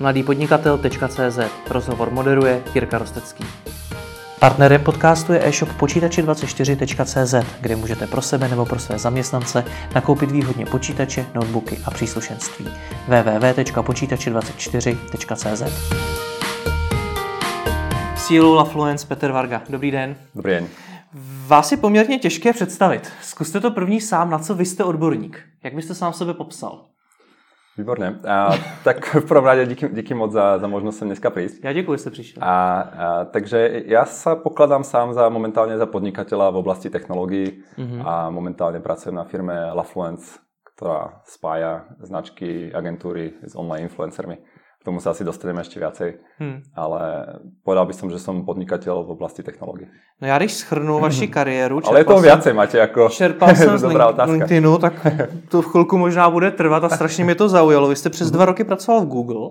mladýpodnikatel.cz Rozhovor moderuje Jirka Rostecký. Partnerem podcastu je e-shop počítači24.cz, kde můžete pro sebe nebo pro své zaměstnance nakoupit výhodně počítače, notebooky a příslušenství. www.počítači24.cz Sílu Lafluence Petr Varga. Dobrý den. Dobrý den. Vás je poměrně těžké představit. Zkuste to první sám, na co vy jste odborník. Jak byste sám sebe popsal? Výborné. A, tak v prvom rade díky, díky moc za, za možnosť sem dneska prísť. Ja ďakujem, že ste prišiel. A, a, takže ja sa pokladám sám za momentálne za podnikateľa v oblasti technológií mm-hmm. a momentálne pracujem na firme Lafluence, ktorá spája značky, agentúry s online influencermi tomu sa asi dostaneme ešte viacej, hmm. ale povedal by som, že som podnikateľ v oblasti technológií. No ja když schrnu vaši kariéru... Ale je toho viacej, máte ako... Čerpal jsem z LinkedInu, tak to v chvilku možná bude trvat a strašně mě to zaujalo. Vy jste přes dva roky pracoval v Google,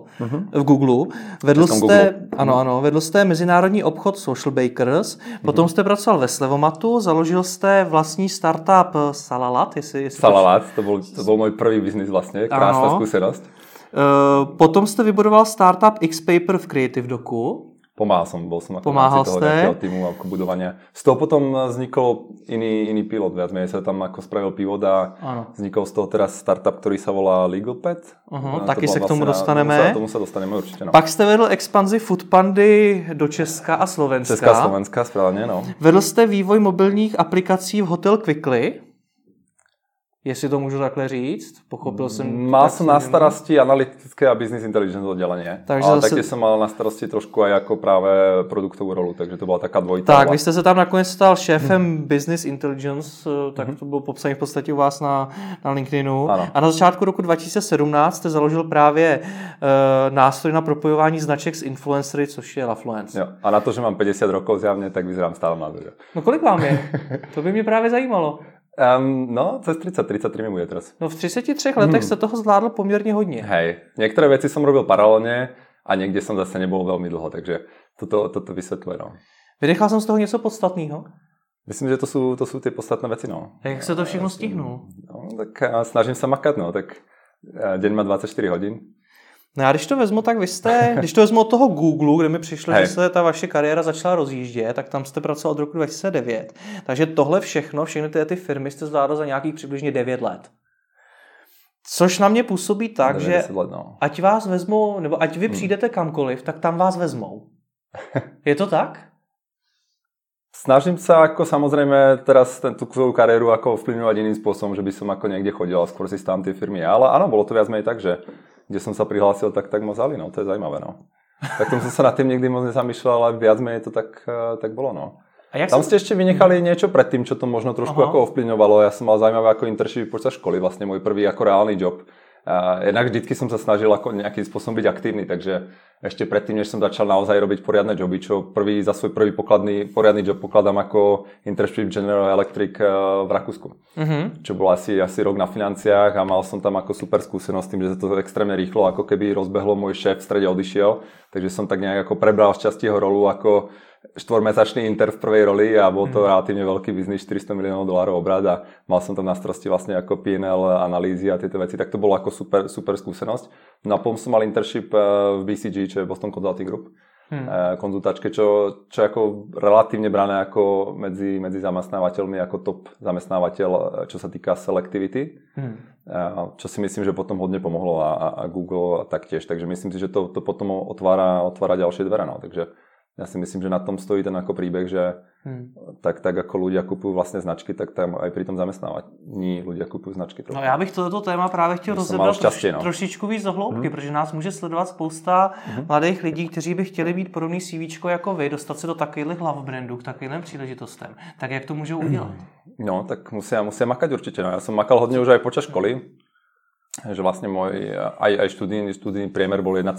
v Google. Vedl jste, Google. ano, ano, vedl jste mezinárodní obchod Social Bakers, potom jste pracoval ve Slevomatu, založil jste vlastní startup Salalat. Jestli, jestli Salalat, to byl, to byl můj první biznis vlastně, krásná zkušenost. Eh, potom jste vybudoval startup Xpaper v Creative Doku. Pomáhal som, bol som ako Pomáhal toho ste. týmu ako budovania. Z toho potom vznikol iný, iný pilot, viac menej sa tam ako spravil pivot a ano. vznikol z toho teraz startup, ktorý sa volá LegalPet. Uh-huh, taky se k tomu vlastne dostaneme. Tomu sa, tomu sa dostaneme určite. No. Pak jste vedl expanzi Foodpandy do Česka a Slovenska. Česka a Slovenska, správne, no. Vedl jste vývoj mobilních aplikací v Hotel Quickly. Jestli to můžu takhle říct, pochopil jsem... Mal som na starosti analytické a business intelligence oddelenie, takže ale zase... taky jsem mal na starosti trošku aj jako právě produktovou rolu, takže to byla taká dvojitá. Tak, vy jste se tam nakonec stal šéfem hmm. business intelligence, eh, tak hmm. to bylo popsané v podstatě u vás na, na LinkedInu. Ano. A na začátku roku 2017 jste založil právě uh, nástroj na propojování značek s influencery, což je Lafluence. Jo. A na to, že mám 50 rokov zjavně, tak vyzerám stále mladý. No kolik vám je? to by mě právě zajímalo. Um, no, cez 30, 33 mi bude teraz. No v 33 letech hmm. se toho zvládlo poměrně hodně. Hej, některé věci jsem robil paralelně a někde jsem zase nebol velmi dlho, takže toto, toto vysvětluje. No. Vynechal jsem z toho něco podstatného? Myslím, že to jsou, to jsou ty podstatné věci, no. Jak se to všechno stihnul? No, tak snažím se makat, no, tak den má 24 hodin. No já když to vezmu, tak vy jste, když to vezmu od toho Google, kde mi přišlo, Hej. že se ta vaše kariéra začala rozjíždět, tak tam jste pracoval od roku 2009. Takže tohle všechno, všechny ty, ty firmy jste zvládl za nějakých přibližně 9 let. Což na mě působí tak, že let, no. ať vás vezmou, nebo ať vy hmm. přijdete kamkoliv, tak tam vás vezmou. Je to tak? Snažím sa ako samozrejme teraz ten, tú svoju kariéru ako vplyvňovať iným spôsobom, že by som ako niekde chodil a skôr si tam tie firmy. Ale áno, bolo to viac menej tak, že kde som sa prihlásil, tak, tak ma vzali, no, to je zaujímavé, no. Tak tom som sa nad tým nikdy moc nezamýšľal, ale viac menej to tak, eh, tak bolo, no. A jak Tam ste ešte vynechali niečo predtým, čo to možno trošku Aha. ako ovplyvňovalo. Ja som mal zaujímavé ako internship počas školy, vlastne môj prvý ako reálny job jednak vždycky som sa snažil ako nejakým spôsobom byť aktívny, takže ešte predtým, než som začal naozaj robiť poriadne joby, čo prvý, za svoj prvý pokladný, poriadny job pokladám ako internship General Electric eh, v Rakúsku. Mm-hmm. Čo bol asi, asi rok na financiách a mal som tam ako super skúsenosť tým, že sa to extrémne rýchlo ako keby rozbehlo, môj šéf v strede odišiel, takže som tak nejak ako prebral z časti jeho rolu ako štvormesačný Inter v prvej roli a bol to mm. relatívne veľký biznis, 400 miliónov dolárov obrad a mal som tam na starosti vlastne ako PNL analýzy a tieto veci, tak to bolo ako super, super skúsenosť. No a potom som mal internship eh, v BCG, čo je Boston Consulting Group, hmm. konzultačke, čo, čo ako relatívne brané ako medzi, medzi zamestnávateľmi ako top zamestnávateľ, eh, čo sa týka selectivity, hmm. čo si myslím, že potom hodne pomohlo a, a Google taktiež, takže myslím si, že to, to potom otvára, otvára ďalšie dvere, no. takže ja si myslím, že na tom stojí ten ako príbeh, že hmm. tak, tak ako ľudia kupujú vlastne značky, tak tam aj pri tom zamestnávaní ľudia kupujú značky. Trochu. No já bych toto téma právě chtěl rozebrat troši, no. trošičku víc do hloubky, hmm. protože nás může sledovat spousta hmm. mladých lidí, kteří by chtěli mít podobný CV jako vy, dostat se do takových hlav brandu, k takovým příležitostem. Tak jak to můžou udělat? No, tak musia, musia makať určite. No. Ja som makal hodne už aj počas školy, že vlastne môj aj, aj študijný, študijný priemer bol 1,02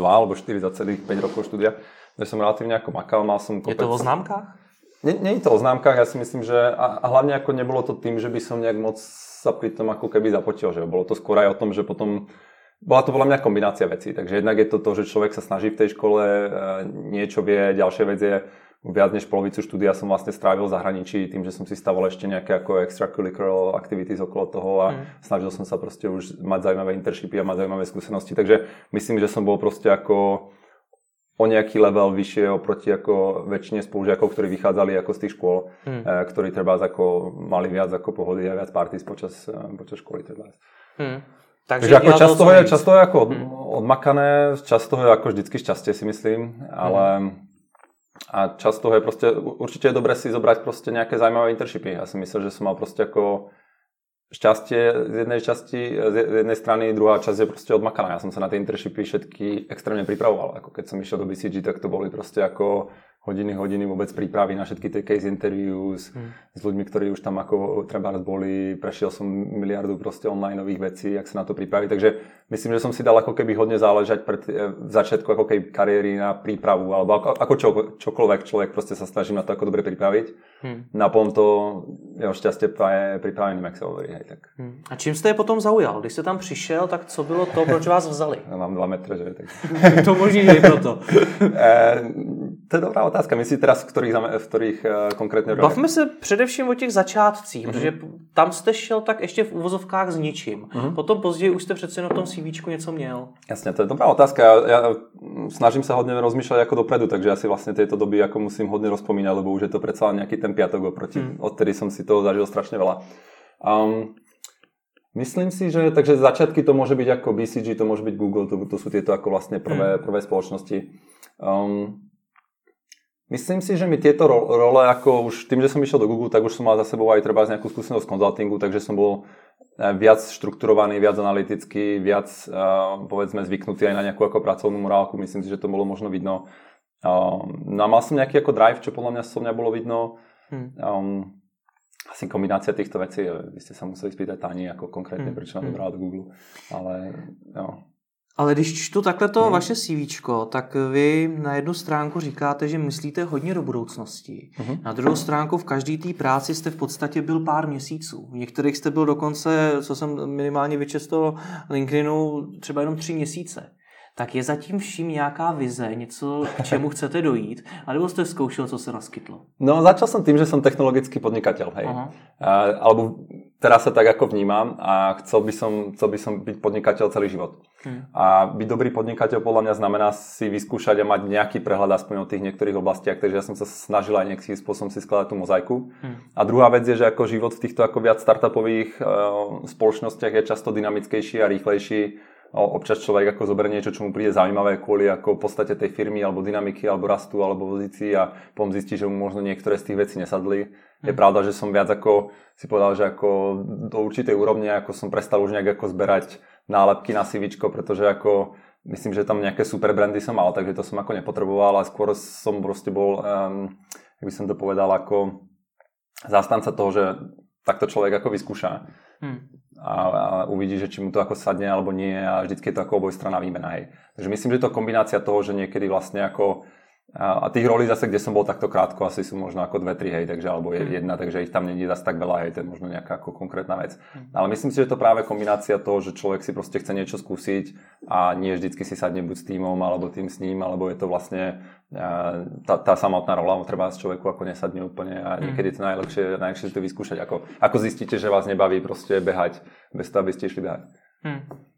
alebo 4 za celých 5 rokov štúdia že som relatívne ako makal, mal som kopec... Je to o známkach? Nie, nie je to o známkach, ja si myslím, že a, a hlavne ako nebolo to tým, že by som nejak moc sa pri tom ako keby zapotil, že bolo to skôr aj o tom, že potom bola to podľa mňa kombinácia vecí, takže jednak je to to, že človek sa snaží v tej škole, e, niečo vie, ďalšia vec je viac než polovicu štúdia som vlastne strávil v zahraničí tým, že som si stával ešte nejaké ako extracurricular activities okolo toho a mm. snažil som sa proste už mať zaujímavé internshipy a mať zaujímavé skúsenosti. Takže myslím, že som bol proste ako o nejaký level vyššie oproti ako väčšine spolužiakov, ktorí vychádzali ako z tých škôl, mm. ktorí treba ako mali viac ako pohody a viac parties počas, eh, počas školy. Teda. Mm. Takže, Takže ako často je, často je ako od, hmm. odmakané, často je ako vždycky šťastie si myslím, ale hmm a často je proste, určite je dobré si zobrať proste nejaké zaujímavé internshipy. Ja si myslím, že som mal proste ako šťastie z jednej časti, z jednej strany, druhá časť je proste odmakaná. Ja som sa na tie internshipy všetky extrémne pripravoval. Ako keď som išiel do BCG, tak to boli proste ako hodiny, hodiny vôbec prípravy na všetky tie case interviews hmm. s ľuďmi, ktorí už tam ako treba boli, prešiel som miliardu proste online nových vecí, jak sa na to pripraviť. Takže myslím, že som si dal ako keby hodne záležať pred eh, v začiatku ako keby kariéry na prípravu, alebo ako, ako čo, čokoľvek človek proste sa snaží na to ako dobre pripraviť. Hmm. Na potom to jeho šťastie je pripravený, jak sa hovorí. Hej, tak. Hmm. A čím jste je potom zaujal? Když jste tam přišel, tak co bylo to, proč vás vzali? Ja mám dva metre, že? Tak... to možný je proto. Eh, to je dobrá otázka. Myslíte teraz, v ktorých, v ktorých uh, konkrétne Bavme se především o těch začátcích, mm-hmm. protože tam jste šel tak ještě v uvozovkách s ničím. Mm-hmm. Potom později už jste přece na tom CV něco měl. Jasně, to je dobrá otázka. Ja, ja snažím sa hodne rozmýšľať ako dopredu, takže ja si vlastne tieto doby ako musím hodne rozpomínať, lebo už je to predsa nejaký ten piatok oproti. Mm. Odtedy som si toho zažil strašne veľa. Um, Myslím si, že takže začiatky to môže byť ako BCG, to môže byť Google, to, to sú tieto ako vlastne prvé, mm. prvé spoločnosti. Um, Myslím si, že mi tieto role, ako už tým, že som išiel do Google, tak už som mal za sebou aj treba nejakú skúsenosť z konzultingu, takže som bol eh, viac štrukturovaný, viac analytický, viac uh, povedzme zvyknutý aj na nejakú ako pracovnú morálku. Myslím si, že to bolo možno vidno. Uh, no a mal som nejaký ako drive, čo podľa mňa so mňa bolo vidno. Um, asi kombinácia týchto vecí, vy ste sa museli spýtať Tani, ako konkrétne, hmm. prečo ma dobrala do Google. Ale jo, ale když čtu takhle to hmm. vaše CV, tak vy na jednu stránku říkáte, že myslíte hodně do budoucnosti. Hmm. Na druhou stránku v každé té práci jste v podstatě byl pár měsíců. V některých jste byl dokonce, co jsem minimálně vyčesto LinkedInu, třeba jenom tři měsíce tak je zatím vším nějaká vize, něco, k čemu chcete dojít? A nebo jste zkoušel, co se naskytlo? No, začal som tým, že som technologický podnikateľ, hej. Uh, alebo teraz sa tak ako vnímam a chcel by som, chcel by som byť podnikateľ celý život. Hmm. A byť dobrý podnikateľ podľa mňa znamená si vyskúšať a mať nejaký prehľad aspoň o tých niektorých oblastiach, takže ja som sa snažil aj nejakým spôsobom si skladať tú mozaiku. Hmm. A druhá vec je, že ako život v týchto ako viac startupových uh, spoločnostiach je často dynamickejší a rýchlejší občas človek ako zoberie niečo, čo mu príde zaujímavé kvôli ako v podstate tej firmy alebo dynamiky alebo rastu alebo pozícii a potom zistí, že mu možno niektoré z tých vecí nesadli. Je pravda, že som viac ako si povedal, že ako do určitej úrovne ako som prestal už nejak ako zberať nálepky na CV, pretože ako myslím, že tam nejaké super brandy som mal, takže to som ako nepotreboval a skôr som proste bol, um, jak by som to povedal, ako zastanca toho, že takto človek ako vyskúša. Hmm a, a uvidí, že či mu to ako sadne alebo nie a vždycky je to ako obojstranná výmena. Hej. Takže myslím, že to kombinácia toho, že niekedy vlastne ako a, tých rolí zase, kde som bol takto krátko, asi sú možno ako dve, tri, hej, takže, alebo hmm. jedna, takže ich tam není zase tak veľa, hej, to je možno nejaká ako konkrétna vec. Hmm. Ale myslím si, že to práve kombinácia toho, že človek si proste chce niečo skúsiť a nie vždycky si sadne buď s týmom, alebo tým s ním, alebo je to vlastne tá, tá samotná rola, treba z človeku ako nesadne úplne a hmm. niekedy je to najlepšie, najlepšie to vyskúšať. Ako, ako zistíte, že vás nebaví proste behať bez toho, aby ste išli behať. Hmm.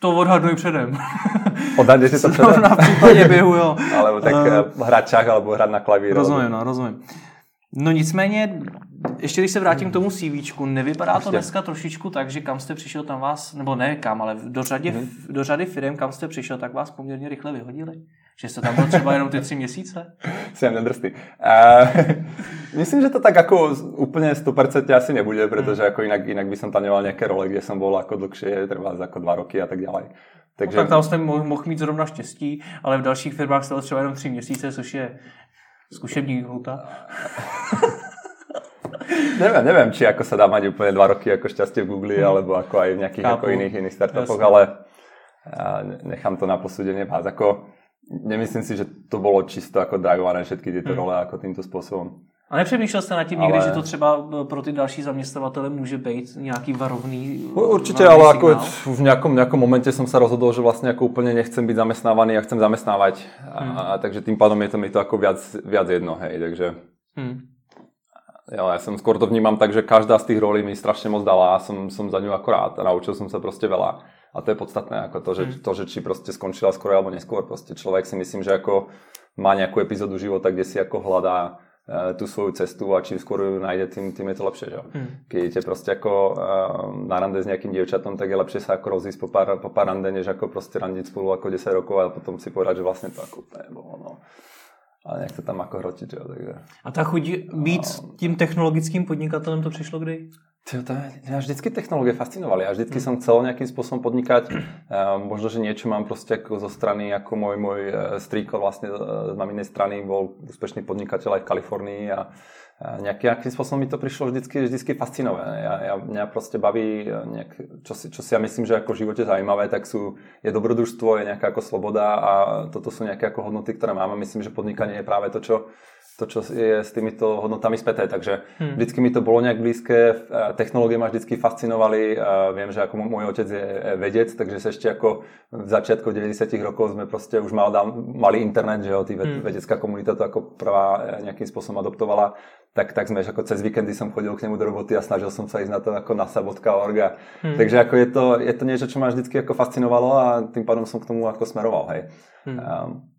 To odhadnuj předem. Odhadnete to předem? na případě běhu, jo. alebo tak uh, hrať čach, alebo hrať na klavír. Rozumím, no, rozumím. No nicméně, ještě když se vrátím k tomu CVčku, nevypadá ještě. to dneska trošičku tak, že kam jste přišel, tam vás, nebo ne kam, ale do řady, hmm. do řady firm, kam jste přišel, tak vás poměrně rychle vyhodili? Že jste tam byl třeba jenom ty tři měsíce? Jsem nedrstý. Uh, myslím, že to tak ako úplne 100% asi nebude, pretože hmm. ako inak, inak by som tam nemal nejaké role, kde som bol ako dlhšie, trvá ako dva roky a tak ďalej. Takže... No, tak tam jste mohl mít zrovna štěstí, ale v dalších firmách jste třeba jenom tři měsíce, což je Skúšebník hluta. neviem, neviem, či ako sa dá mať úplne dva roky ako šťastie v Google, hmm. alebo ako aj v nejakých ako iných, iných startupoch, Jasne. ale nechám to na posúdenie vás. Ako, nemyslím si, že to bolo čisto ako drivované všetky tieto hmm. role ako týmto spôsobom. A nepřemýšlel jste nad tím ale... někdy, že to třeba pro ty další zaměstnavatele může být nějaký varovný Určite, varovný ale ako v nejakom, nejakom momente som sa rozhodol, že vlastne ako úplne nechcem byť zamestnávaný a chcem zamestnávať. Hmm. A, takže tým pádom je to mi to ako viac, viac jedno, hej, takže... Hmm. Ja, ja som skôr to vnímam tak, že každá z tých rolí mi strašne moc dala a som, som za ňu akorát a naučil som sa proste veľa. A to je podstatné, ako to, že, hmm. to, že či proste skončila skôr alebo neskôr. Proste človek si myslím, že ako má nejakú epizódu života, kde si ako hľadá Eh, tú svoju cestu a čím skôr ju nájde, tým, tým je to lepšie. Že? Mm. Keď idete proste ako uh, na rande s nejakým dievčatom, tak je lepšie sa ako rozísť po pár, po pár rande, než ako proste randiť spolu ako 10 rokov a potom si povedať, že vlastne to ako nebolo. No. Ale nech to tam ako hrotiť. Že? Takže... A ta chuť být no. tím technologickým podnikatelem to přišlo kdy? To, ja vždycky technológie fascinovali. Ja vždycky mm. som chcel nejakým spôsobom podnikať. Uh, možno, že niečo mám proste ako zo strany, ako môj, môj uh, strýko vlastne uh, z maminej strany bol úspešný podnikateľ aj v Kalifornii a nejaký, nejakým spôsobom mi to prišlo vždycky, vždycky fascinové. Ja, ja, mňa proste baví, nejak, čo, si, čo si ja myslím, že ako v živote zaujímavé, tak sú, je dobrodružstvo, je nejaká ako sloboda a toto sú nejaké ako hodnoty, ktoré máme. Myslím, že podnikanie je práve to, čo to, čo je s týmito hodnotami späté. Takže hmm. vždycky mi to bolo nejak blízke, technológie ma vždycky fascinovali. Viem, že ako môj otec je vedec, takže sa ešte ako v začiatku 90 rokov sme proste už mal, mali internet, že jo, tý hmm. vedecká komunita to ako prvá e, nejakým spôsobom adoptovala. Tak, tak sme, ako cez víkendy som chodil k nemu do roboty a snažil som sa ísť na to ako nasa.org. Hmm. Takže ako je to, je to niečo, čo ma vždycky ako fascinovalo a tým pádom som k tomu ako smeroval. Hej. Hmm. Um,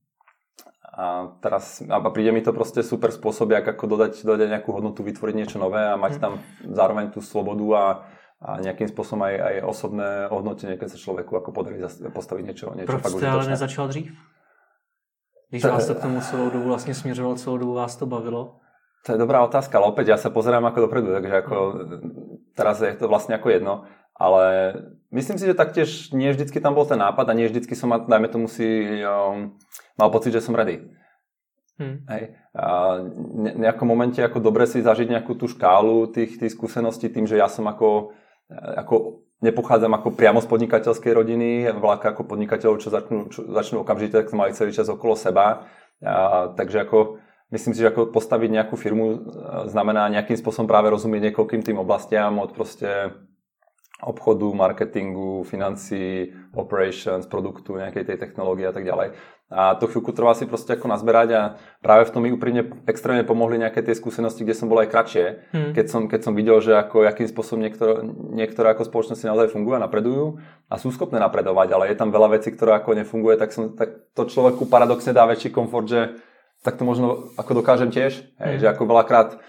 a teraz a príde mi to proste super spôsob, ako dodať, dodať nejakú hodnotu, vytvoriť niečo nové a mať mhm. tam zároveň tú slobodu a, a nejakým spôsobom aj, aj osobné hodnotenie, keď sa človeku ako podarí postaviť niečo, niečo Proč jste ale nezačal dřív? Když vás to k tomu celou dobu vlastně směřoval, celou dobu vás to bavilo? To je dobrá otázka, ale opäť ja sa pozerám ako dopredu, takže ako teraz je to vlastne ako jedno, ale myslím si, že taktiež nie vždycky tam bol ten nápad a nie vždycky som, dajme tomu si, um, mal pocit, že som ready. Hmm. Hej. A v nejakom momente ako dobre si zažiť nejakú tú škálu tých, tých skúseností tým, že ja som ako, ako nepochádzam ako priamo z podnikateľskej rodiny, veľa ako podnikateľov, čo začnú, čo začnú okamžite, tak mali celý čas okolo seba. A, takže ako myslím si, že ako postaviť nejakú firmu e, znamená nejakým spôsobom práve rozumieť niekoľkým tým oblastiam od proste obchodu, marketingu, financií, operations, produktu, nejakej tej technológie a tak ďalej. A to chvíľku trvá si proste ako nazberať a práve v tom mi úprimne extrémne pomohli nejaké tie skúsenosti, kde som bol aj kratšie, hmm. keď, som, keď som videl, že ako, akým spôsobom niektoré, niektoré ako spoločnosti naozaj fungujú a napredujú a sú schopné napredovať, ale je tam veľa vecí, ktoré ako nefunguje, tak, som, tak to človeku paradoxne dá väčší komfort, že tak to možno ako dokážem tiež, hej, hmm. že ako veľakrát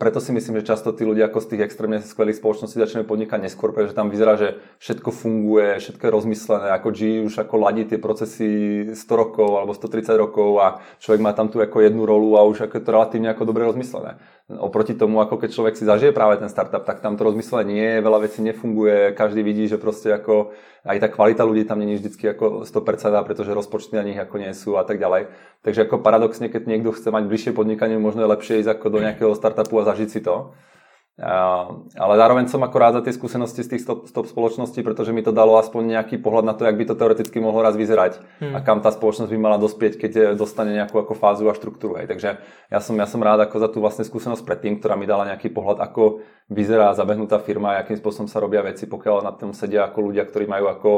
preto si myslím, že často tí ľudia ako z tých extrémne skvelých spoločností začínajú podnikať neskôr, pretože tam vyzerá, že všetko funguje, všetko je rozmyslené, ako G už ako ladí tie procesy 100 rokov alebo 130 rokov a človek má tam tu ako jednu rolu a už ako je to relatívne ako dobre rozmyslené. Oproti tomu, ako keď človek si zažije práve ten startup, tak tam to rozmyslené nie je, veľa vecí nefunguje, každý vidí, že proste ako aj tá kvalita ľudí tam není vždycky ako 100%, pretože rozpočty na nich ako nie sú a tak ďalej. Takže ako paradoxne, keď niekto chce mať bližšie podnikanie, možno je lepšie ísť ako do nejakého startupu a zažiť si to. Ale zároveň som ako rád za tie skúsenosti z tých stop, stop spoločností, pretože mi to dalo aspoň nejaký pohľad na to, jak by to teoreticky mohlo raz vyzerať hmm. a kam tá spoločnosť by mala dospieť, keď eh, dostane nejakú ako fázu a štruktúru. Hej. Takže ja som, ja som rád ako za tú vlastne skúsenosť predtým, ktorá mi dala nejaký pohľad, ako vyzerá zabehnutá firma a akým spôsobom sa robia veci, pokiaľ na tom sedia ako ľudia, ktorí majú ako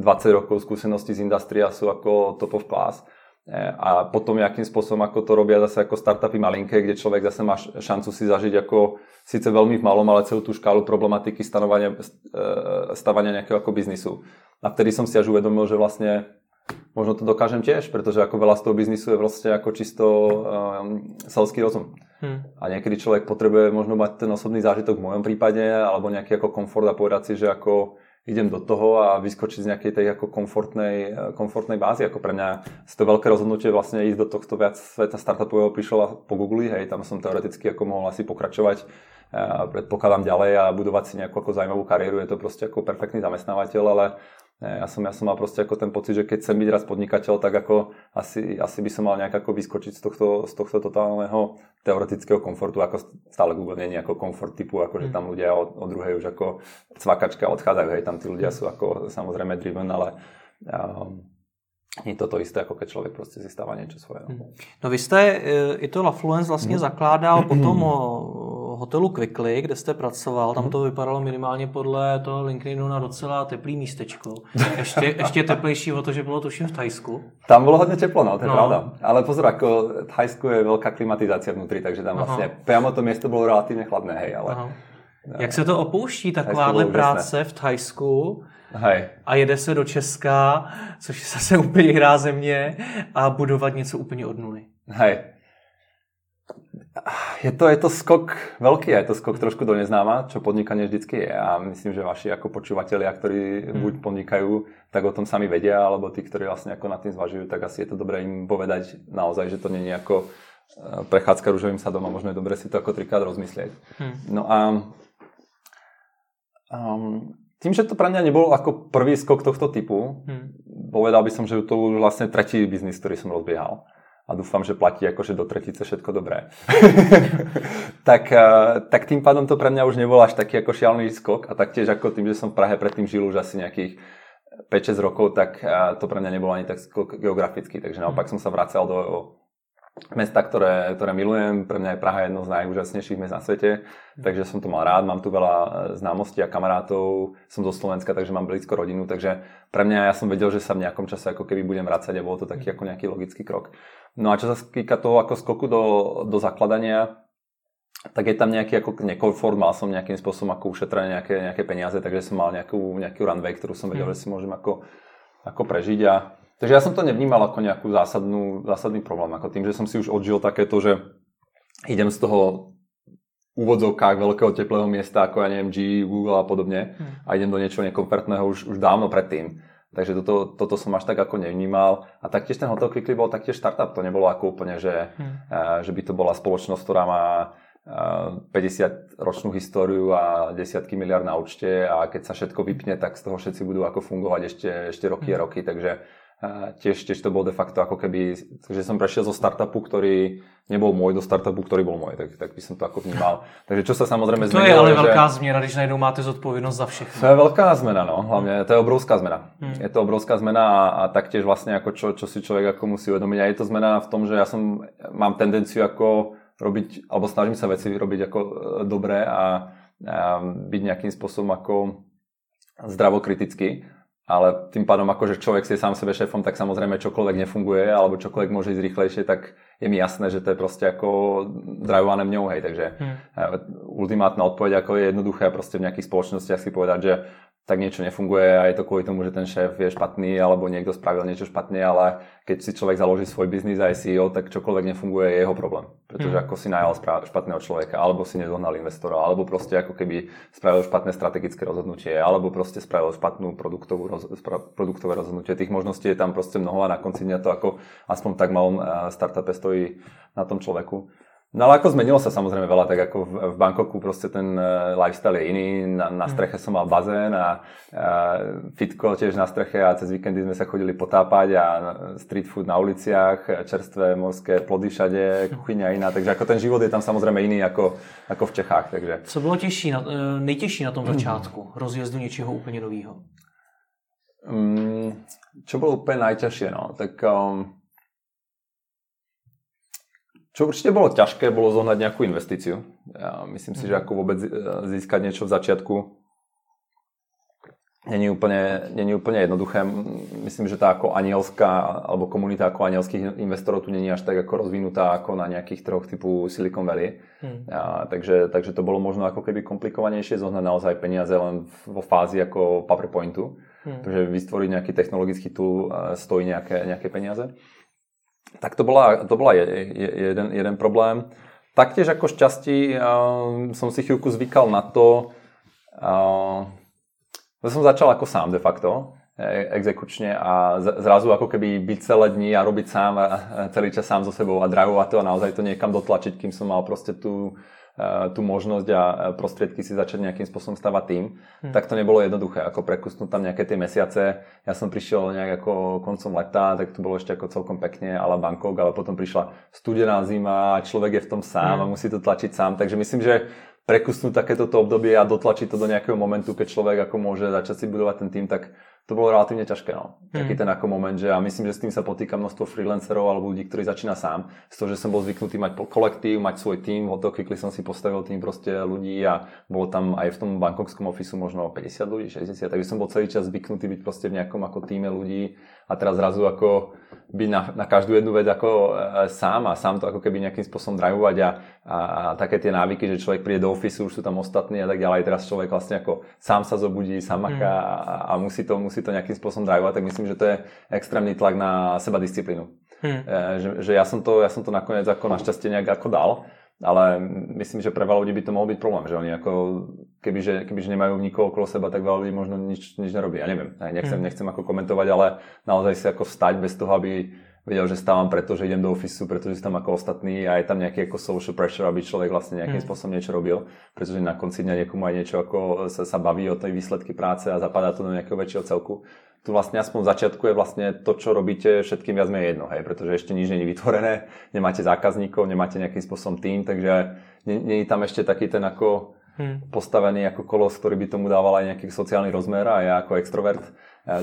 20 rokov skúsenosti z industrie a sú ako top of class. A potom akým spôsobom ako to robia zase ako startupy malinké, kde človek zase má šancu si zažiť ako síce veľmi v malom, ale celú tú škálu problematiky stanovania, e, stavania nejakého ako biznisu. A vtedy som si až uvedomil, že vlastne možno to dokážem tiež, pretože ako veľa z toho biznisu je vlastne ako čisto um, selský rozum. Hmm. A niekedy človek potrebuje možno mať ten osobný zážitok v mojom prípade, alebo nejaký ako komfort a povedať si, že ako idem do toho a vyskočiť z nejakej tej ako komfortnej, komfortnej bázy. Ako pre mňa si to veľké rozhodnutie vlastne ísť do tohto viac sveta startupového prišlo po Google, hej, tam som teoreticky ako mohol asi pokračovať predpokladám ďalej a budovať si nejakú ako zaujímavú kariéru, je to proste ako perfektný zamestnávateľ, ale ja som, ja som mal proste ako ten pocit, že keď chcem byť raz podnikateľ, tak ako asi, asi by som mal nejak ako vyskočiť z tohto, z tohto totálneho teoretického komfortu, ako stále Google nie je ako komfort typu, ako že mm. tam ľudia od, od druhej už ako cvakačka odchádzajú, hej, tam tí ľudia sú ako samozrejme driven, ale um, nie to to isté, ako keď človek proste stáva niečo svoje. No, no vy jste e, i to Lafluence vlastně mm. zakládal potom hotelu Quickly, kde jste pracoval. Tam to vypadalo minimálně podle toho LinkedInu na docela teplý místečko. Ještě, ještě teplejší o to, že bylo tuším v Thajsku. Tam bylo hodně teplo, no, to je no. pravda. Ale pozor, ako Thajsku je veľká klimatizácia vnútri, takže tam vlastně priamo to město bylo relativně chladné, hej, ale... Aha. Jak se to opouští takováhle práce v Thajsku? Hej. A jede se do Česka, což je zase úplně jiná země, a budovat něco úplně od nuly. Hej. Je to, je to skok veľký, je to skok trošku do neznáma, čo podnikanie vždycky je a myslím, že vaši ako počúvatelia, ktorí hmm. buď podnikajú, tak o tom sami vedia, alebo tí, ktorí vlastne ako nad tým zvažujú, tak asi je to dobré im povedať naozaj, že to nie je ako eh, prechádzka rúžovým sadom a možno je dobre si to ako trikrát rozmyslieť. Hmm. No a um, tým, že to pre mňa nebol ako prvý skok tohto typu, hmm. povedal by som, že to už vlastne tretí biznis, ktorý som rozbiehal. A dúfam, že platí akože do tretice všetko dobré. tak, eh, tak tým pádom to pre mňa už nebol až taký ako šialný skok. A taktiež ako tým, že som v Prahe predtým žil už asi nejakých 5-6 rokov, tak eh, to pre mňa nebolo ani tak skok geograficky. Takže naopak som sa vracal do mesta, ktoré, ktoré milujem. Pre mňa je Praha jedno z najúžasnejších miest na svete, takže som to mal rád. Mám tu veľa e, známostí a kamarátov. Som zo Slovenska, takže mám blízko rodinu, takže pre mňa ja som vedel, že sa v nejakom čase ako keby budem vracať a bol to taký ako nejaký logický krok. No a čo sa týka toho ako skoku do, do zakladania, tak je tam nejaký ako nekomfort, mal som nejakým spôsobom ako ušetrené nejaké, nejaké peniaze, takže som mal nejakú, nejakú runway, ktorú som vedel, mm. že si môžem ako, ako prežiť a Takže ja som to nevnímal ako nejakú zásadnú, zásadný problém. Ako tým, že som si už odžil takéto, že idem z toho úvodzovkách veľkého teplého miesta, ako ja neviem, G, Google a podobne hmm. a idem do niečoho nekomfortného už, už dávno predtým. Takže toto, toto som až tak ako nevnímal. A taktiež ten Hotel Quickly bol taktiež startup. To nebolo ako úplne, že, hmm. že by to bola spoločnosť, ktorá má 50 ročnú históriu a desiatky miliard na účte a keď sa všetko vypne, tak z toho všetci budú ako fungovať ešte, ešte roky a hmm. roky. Takže tiež, tiež to bol de facto ako keby, že som prešiel zo startupu, ktorý nebol môj, do startupu, ktorý bol môj, tak, tak by som to ako vnímal. Takže čo sa samozrejme zmenilo, To je ale že... veľká zmena, když najednou máte zodpovednosť za všechno. To je veľká zmena, no, hlavne to je obrovská zmena. Hmm. Je to obrovská zmena a, a taktiež vlastne ako čo, čo si človek ako musí uvedomiť. A je to zmena v tom, že ja som, mám tendenciu ako robiť, alebo snažím sa veci robiť ako e, dobré a, a byť nejakým spôsobom ako zdravokritický ale tým pádom akože človek si je sám sebe šéfom, tak samozrejme čokoľvek nefunguje alebo čokoľvek môže ísť rýchlejšie, tak je mi jasné, že to je proste ako drajované mňou, hej, takže hmm. ultimátna odpoveď ako je jednoduché proste v nejakých spoločnostiach si povedať, že tak niečo nefunguje a je to kvôli tomu, že ten šéf je špatný alebo niekto spravil niečo špatne, ale keď si človek založí svoj biznis a je CEO, tak čokoľvek nefunguje je jeho problém. Pretože mm. ako si najal špatného človeka, alebo si nezohnal investora, alebo proste ako keby spravil špatné strategické rozhodnutie, alebo proste spravil špatnú produktovú roz, produktové rozhodnutie. Tých možností je tam proste mnoho a na konci dňa to ako aspoň tak malom eh, startupe stojí na tom človeku. No ale ako zmenilo sa samozrejme veľa, tak ako v, v Bangkoku proste ten uh, lifestyle je iný. Na, na mhm. streche som mal bazén a uh, fitko tiež na streche a cez víkendy sme sa chodili potápať a street food na uliciach, čerstvé morské plody všade, kuchyňa iná, takže ako ten život je tam samozrejme iný ako, ako v Čechách. Takže. Co bylo těžší na, e, nejtěžší na tom začátku rozjezdu něčeho úplně nového? Um, čo bolo úplne najťažšie? No? Tak um, čo určite bolo ťažké, bolo zohnať nejakú investíciu. Ja myslím si, že ako vôbec e, získať niečo v začiatku není úplne, není úplne jednoduché. Myslím, že tá ako anielská, alebo komunita ako anielských investorov tu není až tak ako rozvinutá ako na nejakých troch typu Silicon Valley. Hmm. A, takže, takže to bolo možno ako keby komplikovanejšie zohnať naozaj peniaze len vo fázi ako PowerPointu. Hmm. Takže vytvoriť nejaký technologický tool e, stojí nejaké, nejaké peniaze. Tak to bola, to bola je, je, jeden, jeden problém. Taktiež ako šťastí uh, som si chvíľku zvykal na to, že som začal ako sám de facto e, exekučne a zrazu ako keby byť celé dni a robiť sám a celý čas sám so sebou a drivovať to a naozaj to niekam dotlačiť, kým som mal proste tú, tú možnosť a prostriedky si začať nejakým spôsobom stavať tým, hmm. tak to nebolo jednoduché, ako prekusnúť tam nejaké tie mesiace. Ja som prišiel nejak ako koncom leta, tak to bolo ešte ako celkom pekne, ale Bangkok, ale potom prišla studená zima, človek je v tom sám hmm. a musí to tlačiť sám, takže myslím, že prekusnúť takéto obdobie a dotlačiť to do nejakého momentu, keď človek ako môže začať si budovať ten tým, tak to bolo relatívne ťažké. No. Taký hmm. ten ako moment, že ja myslím, že s tým sa potýka množstvo freelancerov alebo ľudí, ktorí začína sám. Z toho, že som bol zvyknutý mať kolektív, mať svoj tým, od toho quickly som si postavil tým proste ľudí a bolo tam aj v tom bankovskom ofisu možno 50 ľudí, 60, takže som bol celý čas zvyknutý byť proste v nejakom ako týme ľudí a teraz zrazu ako byť na, na každú jednu vec ako e, sám a sám to ako keby nejakým spôsobom drivovať a, a, a také tie návyky, že človek príde do ofisu, už sú tam ostatní a tak ďalej, teraz človek vlastne ako sám sa zobudí, sám maká mm. a, a musí, to, musí to nejakým spôsobom drivovať, tak myslím, že to je extrémny tlak na seba disciplínu. Mm. E, že, že ja, som to, ja som to nakoniec ako našťastie nejak ako dal ale myslím, že pre veľa ľudí by to mohol byť problém, že oni ako, kebyže, kebyže nemajú nikoho okolo seba, tak veľa ľudí možno nič, nič nerobí. Ja neviem, nechcem, hmm. nechcem ako komentovať, ale naozaj si ako vstať bez toho, aby vedel, že stávam preto, že idem do ofisu, pretože som ako ostatní a je tam nejaký ako social pressure, aby človek vlastne nejakým hmm. spôsobom niečo robil, pretože na konci dňa niekomu aj niečo ako sa, sa baví o tej výsledky práce a zapadá to do nejakého väčšieho celku tu vlastne aspoň v začiatku je vlastne to, čo robíte, všetkým viac menej jedno, hej, pretože ešte nič není vytvorené, nemáte zákazníkov, nemáte nejakým spôsobom tým, takže je tam ešte taký ten ako hmm. postavený ako kolos, ktorý by tomu dával aj nejaký sociálny rozmer a ja ako extrovert, e,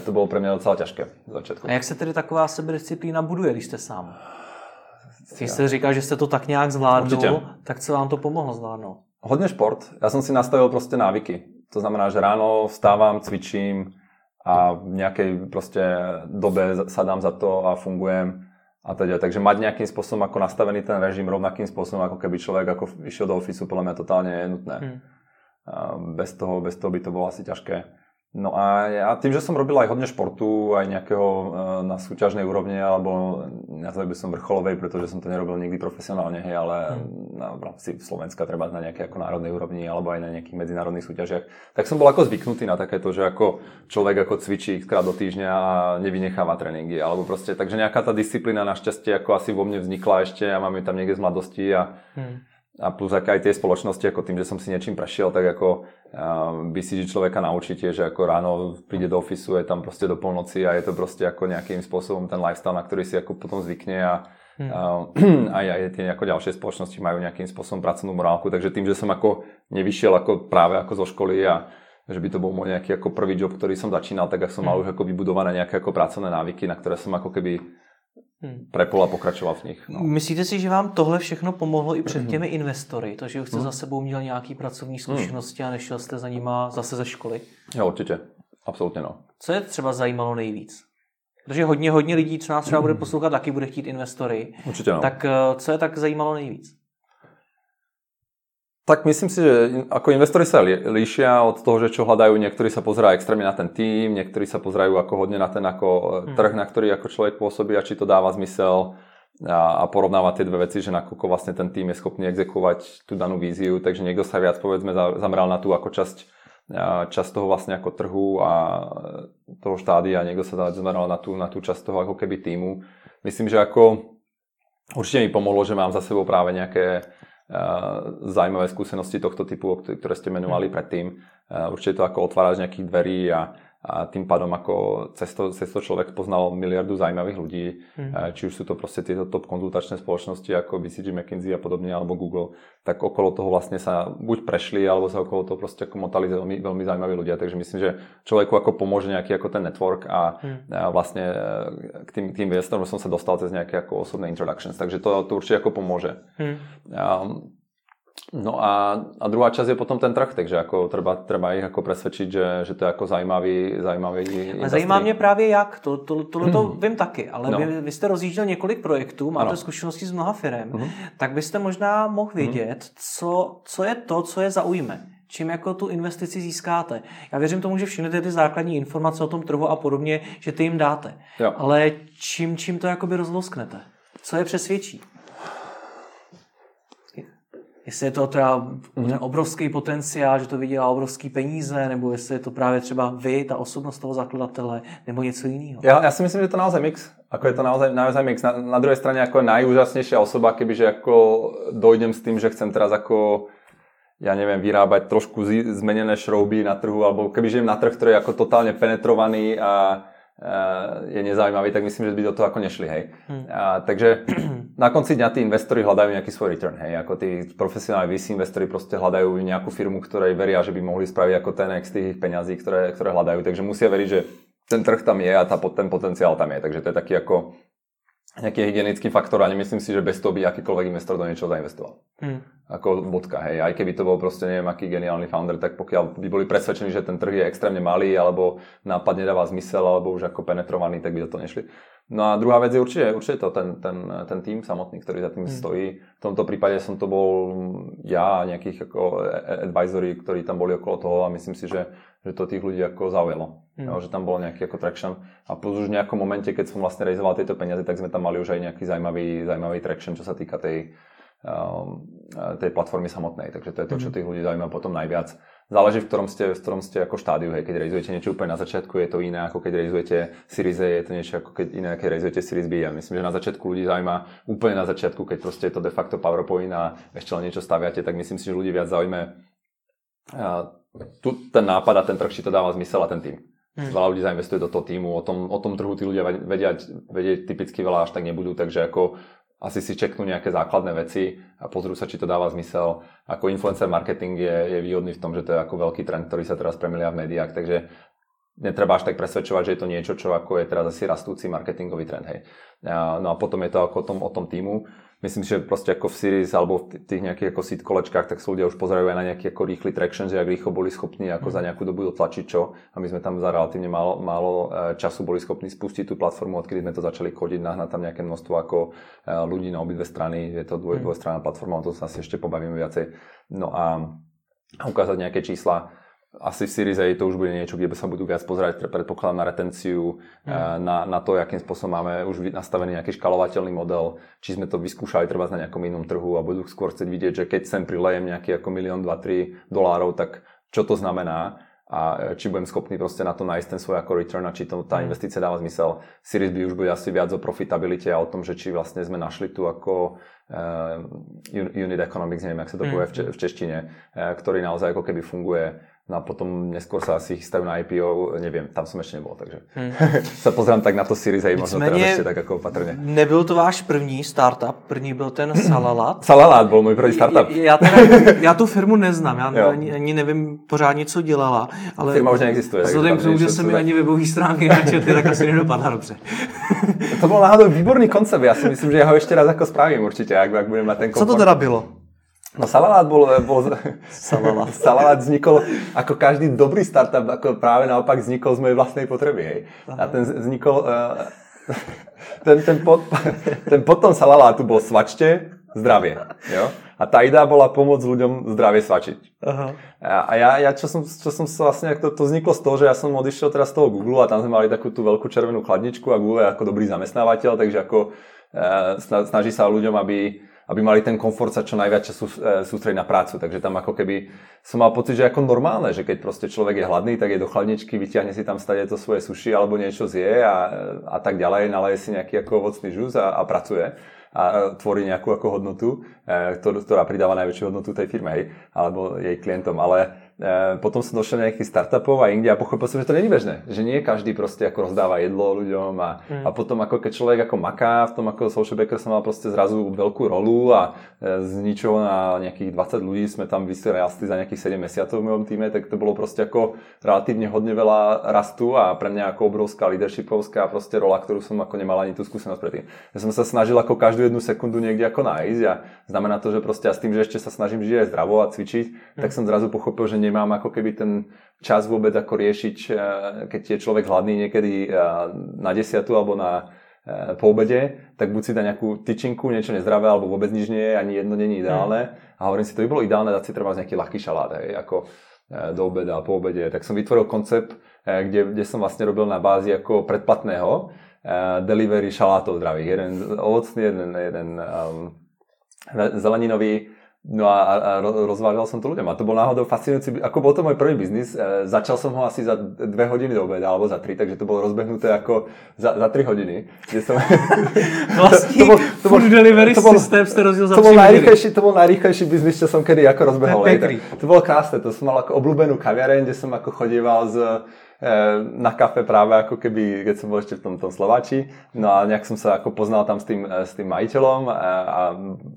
to bolo pre mňa docela ťažké v začiatku. A jak se tedy taková sebedisciplína buduje, když jste sám? Když jste říkal, že jste to tak nějak zvládnul, Určitě. tak co vám to pomohlo zvládnout? Hodně šport. Ja som si nastavil proste návyky. To znamená, že ráno vstávam, cvičím, a v nejakej proste dobe sadám za to a fungujem a teda. Takže mať nejakým spôsobom ako nastavený ten režim rovnakým spôsobom, ako keby človek ako išiel do ofisu, podľa mňa totálne je nutné. Hmm. Bez, toho, bez toho by to bolo asi ťažké. No a ja tým, že som robil aj hodne športu, aj nejakého e, na súťažnej úrovni, alebo nazval by som vrcholovej, pretože som to nerobil nikdy profesionálne, hej, ale hmm. na, v rámci Slovenska treba na nejakej ako národnej úrovni, alebo aj na nejakých medzinárodných súťažiach, tak som bol ako zvyknutý na takéto, že ako človek ako cvičí krát do týždňa a nevynecháva tréningy, alebo proste, takže nejaká tá disciplína našťastie ako asi vo mne vznikla ešte a mám ju tam niekde z mladosti a hmm a plus aj tie spoločnosti, ako tým, že som si niečím prešiel, tak ako by si človeka naučíte, že ako ráno príde do ofisu, je tam proste do polnoci a je to proste ako nejakým spôsobom ten lifestyle, na ktorý si ako potom zvykne a hmm. aj, aj tie ako ďalšie spoločnosti majú nejakým spôsobom pracovnú morálku, takže tým, že som ako nevyšiel ako práve ako zo školy a že by to bol môj nejaký ako prvý job, ktorý som začínal, tak ak som mal hmm. už ako vybudované nejaké ako pracovné návyky, na ktoré som ako keby hmm. prepol a pokračoval v nich. No. Myslíte si, že vám tohle všechno pomohlo i před těmi investory? To, že už jste hmm. za sebou měl nějaký pracovní hmm. zkušenosti hmm. a nešel jste za nima zase ze školy? Jo, určitě. Absolutně no. Co je třeba zajímalo nejvíc? Protože hodně, hodně lidí, co nás třeba bude poslouchat, taky bude chtít investory. Určitě no. Tak eh, co je tak zajímalo nejvíc? Tak myslím si, že ako investori sa líšia od toho, že čo hľadajú. Niektorí sa pozerajú extrémne na ten tým, niektorí sa pozerajú ako hodne na ten ako hmm. trh, na ktorý ako človek pôsobí a či to dáva zmysel a, a porovnáva tie dve veci, že nakoľko vlastne ten tým je schopný exekovať tú danú víziu. Takže niekto sa viac povedzme zameral na tú ako časť, časť toho vlastne ako trhu a toho štádia, niekto sa zameral na tú, na tú časť toho ako keby týmu. Myslím, že ako určite mi pomohlo, že mám za sebou práve nejaké zaujímavé skúsenosti tohto typu, ktoré ste menovali predtým. Určite to ako otvárač nejakých dverí a a tým pádom ako cez to, cez to človek poznal miliardu zaujímavých ľudí, mm. či už sú to proste tieto top konzultačné spoločnosti ako BCG, McKinsey a podobne, alebo Google, tak okolo toho vlastne sa buď prešli, alebo sa okolo toho proste ako motali veľmi, veľmi zaujímaví ľudia. Takže myslím, že človeku ako pomôže nejaký ako ten network a, mm. a vlastne e, k tým, tým investorom som sa dostal cez nejaké ako osobné introductions, takže to, to určite ako pomôže. Mm. Um, No a, a druhá časť je potom ten trh, takže ako treba, treba ich ako presvedčiť, že, že to je ako zajímavý, zajímavý A zajímá mě právě jak, to, to, tohle to vím taky, ale no. vy, vy jste rozjížděl několik projektů, máte ano. zkušenosti z mnoha firm, uh-huh. tak byste možná mohl vědět, uh-huh. co, co je to, co je zaujme čím jako tu investici získáte. Já věřím tomu, že všechny ty, ty základní informace o tom trhu a podobně, že ty jim dáte. Jo. Ale čím, čím to jakoby rozlousknete? Co je přesvědčí? Jestli je to teda ten obrovský potenciál, že to vydělá obrovský peníze, nebo jestli je to právě třeba vy, ta osobnost toho zakladatele, nebo něco jiného. Ja, ja si myslím, že to naozaj mix. Ako je to naozaj, naozaj mix. Na, na druhej strane ako najúžasnejšia osoba, kebyže ako dojdem s tým, že chcem teraz ako ja neviem, vyrábať trošku zmenené šrouby na trhu, alebo keby žijem na trh, ktorý je ako totálne penetrovaný a je nezaujímavý, tak myslím, že by do toho ako nešli, hej. Hmm. A, takže na konci dňa tí investori hľadajú nejaký svoj return, hej, ako tí profesionálni VC investori proste hľadajú nejakú firmu, ktorej veria, že by mohli spraviť ako ten z tých peňazí, ktoré, ktoré hľadajú, takže musia veriť, že ten trh tam je a tá, ten potenciál tam je. Takže to je taký ako nejaký hygienický faktor a nemyslím si, že bez toho by akýkoľvek investor do niečoho zainvestoval. Hmm. Ako bodka, hej. Aj keby to bol proste neviem aký geniálny founder, tak pokiaľ by boli presvedčení, že ten trh je extrémne malý, alebo nápad nedáva zmysel, alebo už ako penetrovaný, tak by do toho nešli. No a druhá vec je určite, určite to ten, ten, ten tým samotný, ktorý za tým hmm. stojí. V tomto prípade som to bol ja a nejakých ako advisory, ktorí tam boli okolo toho a myslím si, že, že to tých ľudí ako zaujalo. Hmm. že tam bol nejaký ako traction. A plus už v nejakom momente, keď som vlastne realizoval tieto peniaze, tak sme tam mali už aj nejaký zaujímavý, zaujímavý traction, čo sa týka tej, um, tej platformy samotnej. Takže to je to, čo hmm. tých ľudí zaujíma potom najviac záleží, v ktorom ste, v ktorom ste ako štádiu. Hej. Keď realizujete niečo úplne na začiatku, je to iné, ako keď realizujete Series A, je to niečo ako keď iné, keď realizujete Series B. Ja myslím, že na začiatku ľudí zaujíma úplne na začiatku, keď proste je to de facto PowerPoint a ešte len niečo staviate, tak myslím si, že ľudí viac zaujíme tu, ten nápad a ten trh, či to dáva zmysel a ten tým. Hmm. Veľa ľudí zainvestuje do toho týmu, o tom, o tom trhu tí ľudia vedia, vedieť typicky veľa až tak nebudú, takže ako asi si čeknú nejaké základné veci a pozrú sa, či to dáva zmysel. Ako influencer marketing je, je výhodný v tom, že to je ako veľký trend, ktorý sa teraz premielia v médiách, takže netreba až tak presvedčovať, že je to niečo, čo ako je teraz asi rastúci marketingový trend. Hej. No a potom je to ako o tom, o tom týmu myslím si, že proste ako v Series alebo v tých nejakých ako seed kolečkách, tak sa ľudia už pozerajú aj na nejaký ako rýchly traction, že ak rýchlo boli schopní ako za nejakú dobu dotlačiť čo. A my sme tam za relatívne málo, málo e, času boli schopní spustiť tú platformu, odkedy sme to začali kodiť, nahnať tam nejaké množstvo ako e, ľudí na obidve strany. Je to dvoj, dvojstranná platforma, o tom sa asi ešte pobavíme viacej. No a ukázať nejaké čísla asi v Series A to už bude niečo, kde sa budú viac pozerať, predpokladám na retenciu, mm. na, na to, akým spôsobom máme už nastavený nejaký škalovateľný model, či sme to vyskúšali treba na nejakom inom trhu a budú skôr chcieť vidieť, že keď sem prilejem nejaký ako milión, dva, tri dolárov, tak čo to znamená a či budem schopný proste na to nájsť ten svoj ako return a či to, tá mm. investícia dáva zmysel. Series B už bude asi viac o profitabilite a o tom, že či vlastne sme našli tu ako uh, unit economics, neviem, jak sa to mm. povie v, v češtine, uh, ktorý naozaj ako keby funguje No a potom neskôr sa asi chystajú na IPO, neviem, tam som ešte nebol, takže hmm. sa pozrám tak na to Series A, možno teraz ešte tak ako opatrne. Nebyl to váš první startup, první byl ten Salalat. Salalat byl můj první startup. Já, teda, já tu firmu neznám, já ani, ani nevím pořádně, co dělala. Ale Firma už neexistuje. Vzhledem k tomu, že jsem mi ani webové stránky načetli, tak asi nedopadla dobře. to byl náhodou výborný koncept, já si myslím, že já ho ještě raz jako spravím určitě, jak, jak budeme mať ten komfort. Co to teda bylo? No Salalát bol, bol Salalát. Salalát vznikol ako každý dobrý startup, ako práve naopak vznikol z mojej vlastnej potreby. Hej. A ten vznikol, uh, ten, ten, pod, ten potom Salalátu bol svačte zdravie. Jo? A tá idea bola pomôcť ľuďom zdravie svačiť. Aha. A ja, ja čo, som, čo som sa vlastne, to, to vzniklo z toho, že ja som odišiel teraz z toho Google a tam sme mali takú tú veľkú červenú chladničku a Google je ako dobrý zamestnávateľ, takže ako uh, snaží sa ľuďom, aby aby mali ten komfort sa čo najviac času e, sústrediť na prácu. Takže tam ako keby som mal pocit, že ako normálne, že keď proste človek je hladný, tak je do chladničky, vyťahne si tam stade to svoje suši alebo niečo zje a, a tak ďalej, naleje si nejaký ako ovocný žus a, a pracuje a tvorí nejakú ako hodnotu, e, ktorá pridáva najväčšiu hodnotu tej firme, hej, alebo jej klientom. Ale potom som došiel nejakých startupov a inde a pochopil som, že to není bežné. Že nie každý proste ako rozdáva jedlo ľuďom a, mm. a potom ako keď človek ako maká, v tom ako social baker som mal proste zrazu veľkú rolu a e, z ničoho na nejakých 20 ľudí sme tam vyrastli za nejakých 7 mesiacov v mojom týme, tak to bolo proste ako relatívne hodne veľa rastu a pre mňa ako obrovská leadershipovská proste rola, ktorú som ako nemal ani tú skúsenosť predtým. Ja som sa snažil ako každú jednu sekundu niekde ako nájsť a znamená to, že proste a s tým, že ešte sa snažím žiť aj zdravo a cvičiť, mm. tak som zrazu pochopil, že nemám ako keby ten čas vôbec ako riešiť, eh, keď je človek hladný niekedy eh, na desiatu alebo na eh, po obede, tak buď si dá nejakú tyčinku, niečo nezdravé, alebo vôbec nič nie je, ani jedno není ideálne. Mm. A hovorím si, to by bolo ideálne dať si treba nejaký ľahký šalát, hej, ako do obeda a po obede. Tak som vytvoril koncept, kde, kde som vlastne robil na bázi ako predplatného delivery šalátov zdravých. Jeden ovocný, jeden, jeden um, zeleninový No a, a rozvážal som to ľuďom. A to bol náhodou fascinujúci, ako bol to môj prvý biznis. E, začal som ho asi za dve hodiny do obeda, alebo za tri, takže to bolo rozbehnuté ako za, za tri hodiny. Kde som... vlastne to, bol, to bol, delivery to bol, systém ste rozdiel za to bol, najrýchlejší, to bol najrýchlejší biznis, čo som kedy ako rozbehol. To, to bolo krásne, to som mal ako obľúbenú kaviareň, kde som ako chodieval z na kafe práve ako keby, keď som bol ešte v tom, tom Slováči. No a nejak som sa ako poznal tam s tým, eh, s tým majiteľom a, a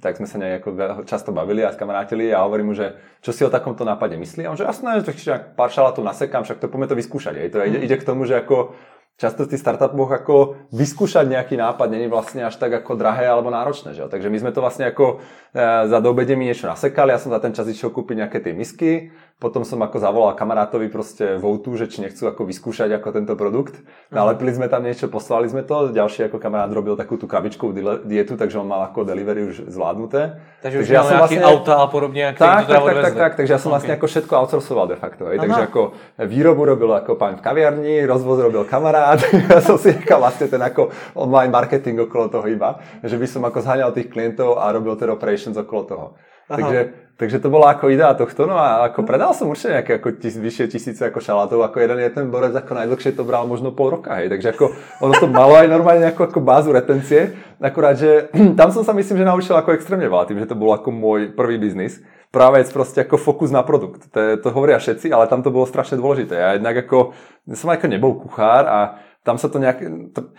tak sme sa nejako často bavili a skamarátili a hovorím mu, že čo si o takomto nápade myslí. A on že jasné, že pár šalátov nasekám, však to poďme to vyskúšať. Aj. To ide, ide k tomu, že ako často v tých startupoch ako vyskúšať nejaký nápad není vlastne až tak ako drahé alebo náročné. Že? Takže my sme to vlastne ako e, za dobede mi niečo nasekali, ja som za ten čas išiel kúpiť nejaké tie misky, potom som ako zavolal kamarátovi proste v Outu, že či nechcú ako vyskúšať ako tento produkt. Nalepili sme tam niečo, poslali sme to, ďalší ako kamarát robil takú tú krabičkovú dietu, takže on mal ako delivery už zvládnuté. Takže, takže už ja som vlastne... auta a podobne, tak, tak, tak, tak, tak, takže ja som vlastne okay. ako všetko outsourcoval de facto. Hej. Takže ako výrobu robil ako pán v kaviarni, rozvoz robil kamarát, ja som si nechal vlastne ten ako online marketing okolo toho iba, že by som ako zháňal tých klientov a robil ten operations okolo toho. Takže Takže to bola ako idea tohto, no a ako predal som určite nejaké ako tis, vyššie tisíce ako šalátov, ako jeden je ten borec ako najdlhšie to bral možno pol roka, hej. Takže ako ono to malo aj normálne nejakú ako bázu retencie, akurát, že tam som sa myslím, že naučil ako extrémne veľa, tým, že to bol ako môj prvý biznis. Práve vec proste ako fokus na produkt. To, to hovoria všetci, ale tam to bolo strašne dôležité. Ja jednak ako, som ako nebol kuchár a tam sa to nejak,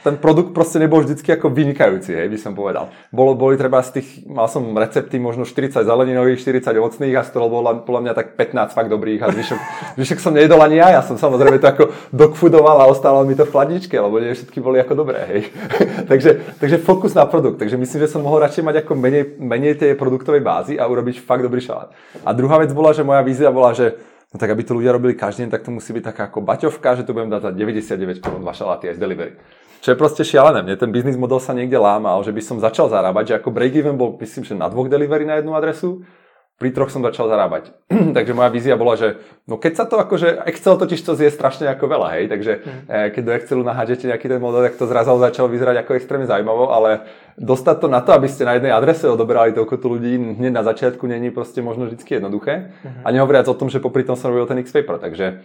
ten produkt proste nebol vždycky ako vynikajúci, hej, by som povedal. Bolo, boli treba z tých, mal som recepty možno 40 zeleninových, 40 ovocných a z toho bolo podľa mňa tak 15 fakt dobrých a zvyšok, zvyšok som nejedol ani ja, ja som samozrejme to ako dogfoodoval a ostalo mi to v chladničke, lebo nie všetky boli ako dobré, hej. takže, takže fokus na produkt, takže myslím, že som mohol radšej mať ako menej, menej tej produktovej bázy a urobiť fakt dobrý šalát. A druhá vec bola, že moja vízia bola, že No tak aby to ľudia robili každý deň, tak to musí byť taká ako baťovka, že to budem dať za 99 korún dva šaláty aj z delivery. Čo je proste šialené. Mne ten biznis model sa niekde lámal, že by som začal zarábať, že ako break-even bol, myslím, že na dvoch delivery na jednu adresu pri troch som začal zarábať. takže moja vízia bola, že no keď sa to akože, Excel totiž to zje strašne ako veľa, hej, takže mm. keď do Excelu nahádžete nejaký ten model, tak to zrazu začalo vyzerať ako extrémne zaujímavo, ale dostať to na to, aby ste na jednej adrese odoberali toľko tu ľudí hneď na začiatku není proste možno vždy jednoduché. Mm. A nehovoriac o tom, že popri tom som robil ten X-Paper, takže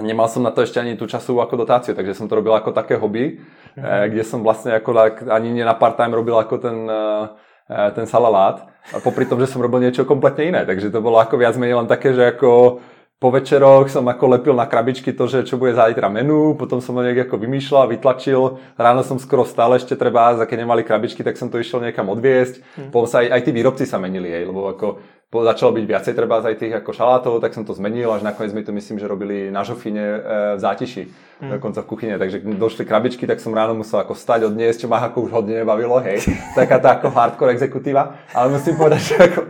nemal som na to ešte ani tú časovú ako dotáciu, takže som to robil ako také hobby, mm. kde som vlastne ako ani nie na part-time robil ako ten Eh, ten salalát, a popri tom, že som robil niečo kompletne iné. Takže to bolo ako viac menej len také, že ako po večeroch som ako lepil na krabičky to, že čo bude zajtra menu, potom som ho nejak ako vymýšľal, vytlačil, ráno som skoro stále ešte treba, a keď nemali krabičky, tak som to išiel niekam odviesť. Hmm. Potom sa aj, aj tí výrobci sa menili, hej, lebo ako začalo byť viacej treba aj tých ako šalátov, tak som to zmenil, až nakoniec mi to myslím, že robili na žofine e, v zátiši, mm. dokonca v kuchyne, takže došli krabičky, tak som ráno musel ako stať, odniesť, čo ma ako už hodne nebavilo, hej, taká tá ako hardcore exekutíva, ale musím povedať, že ako,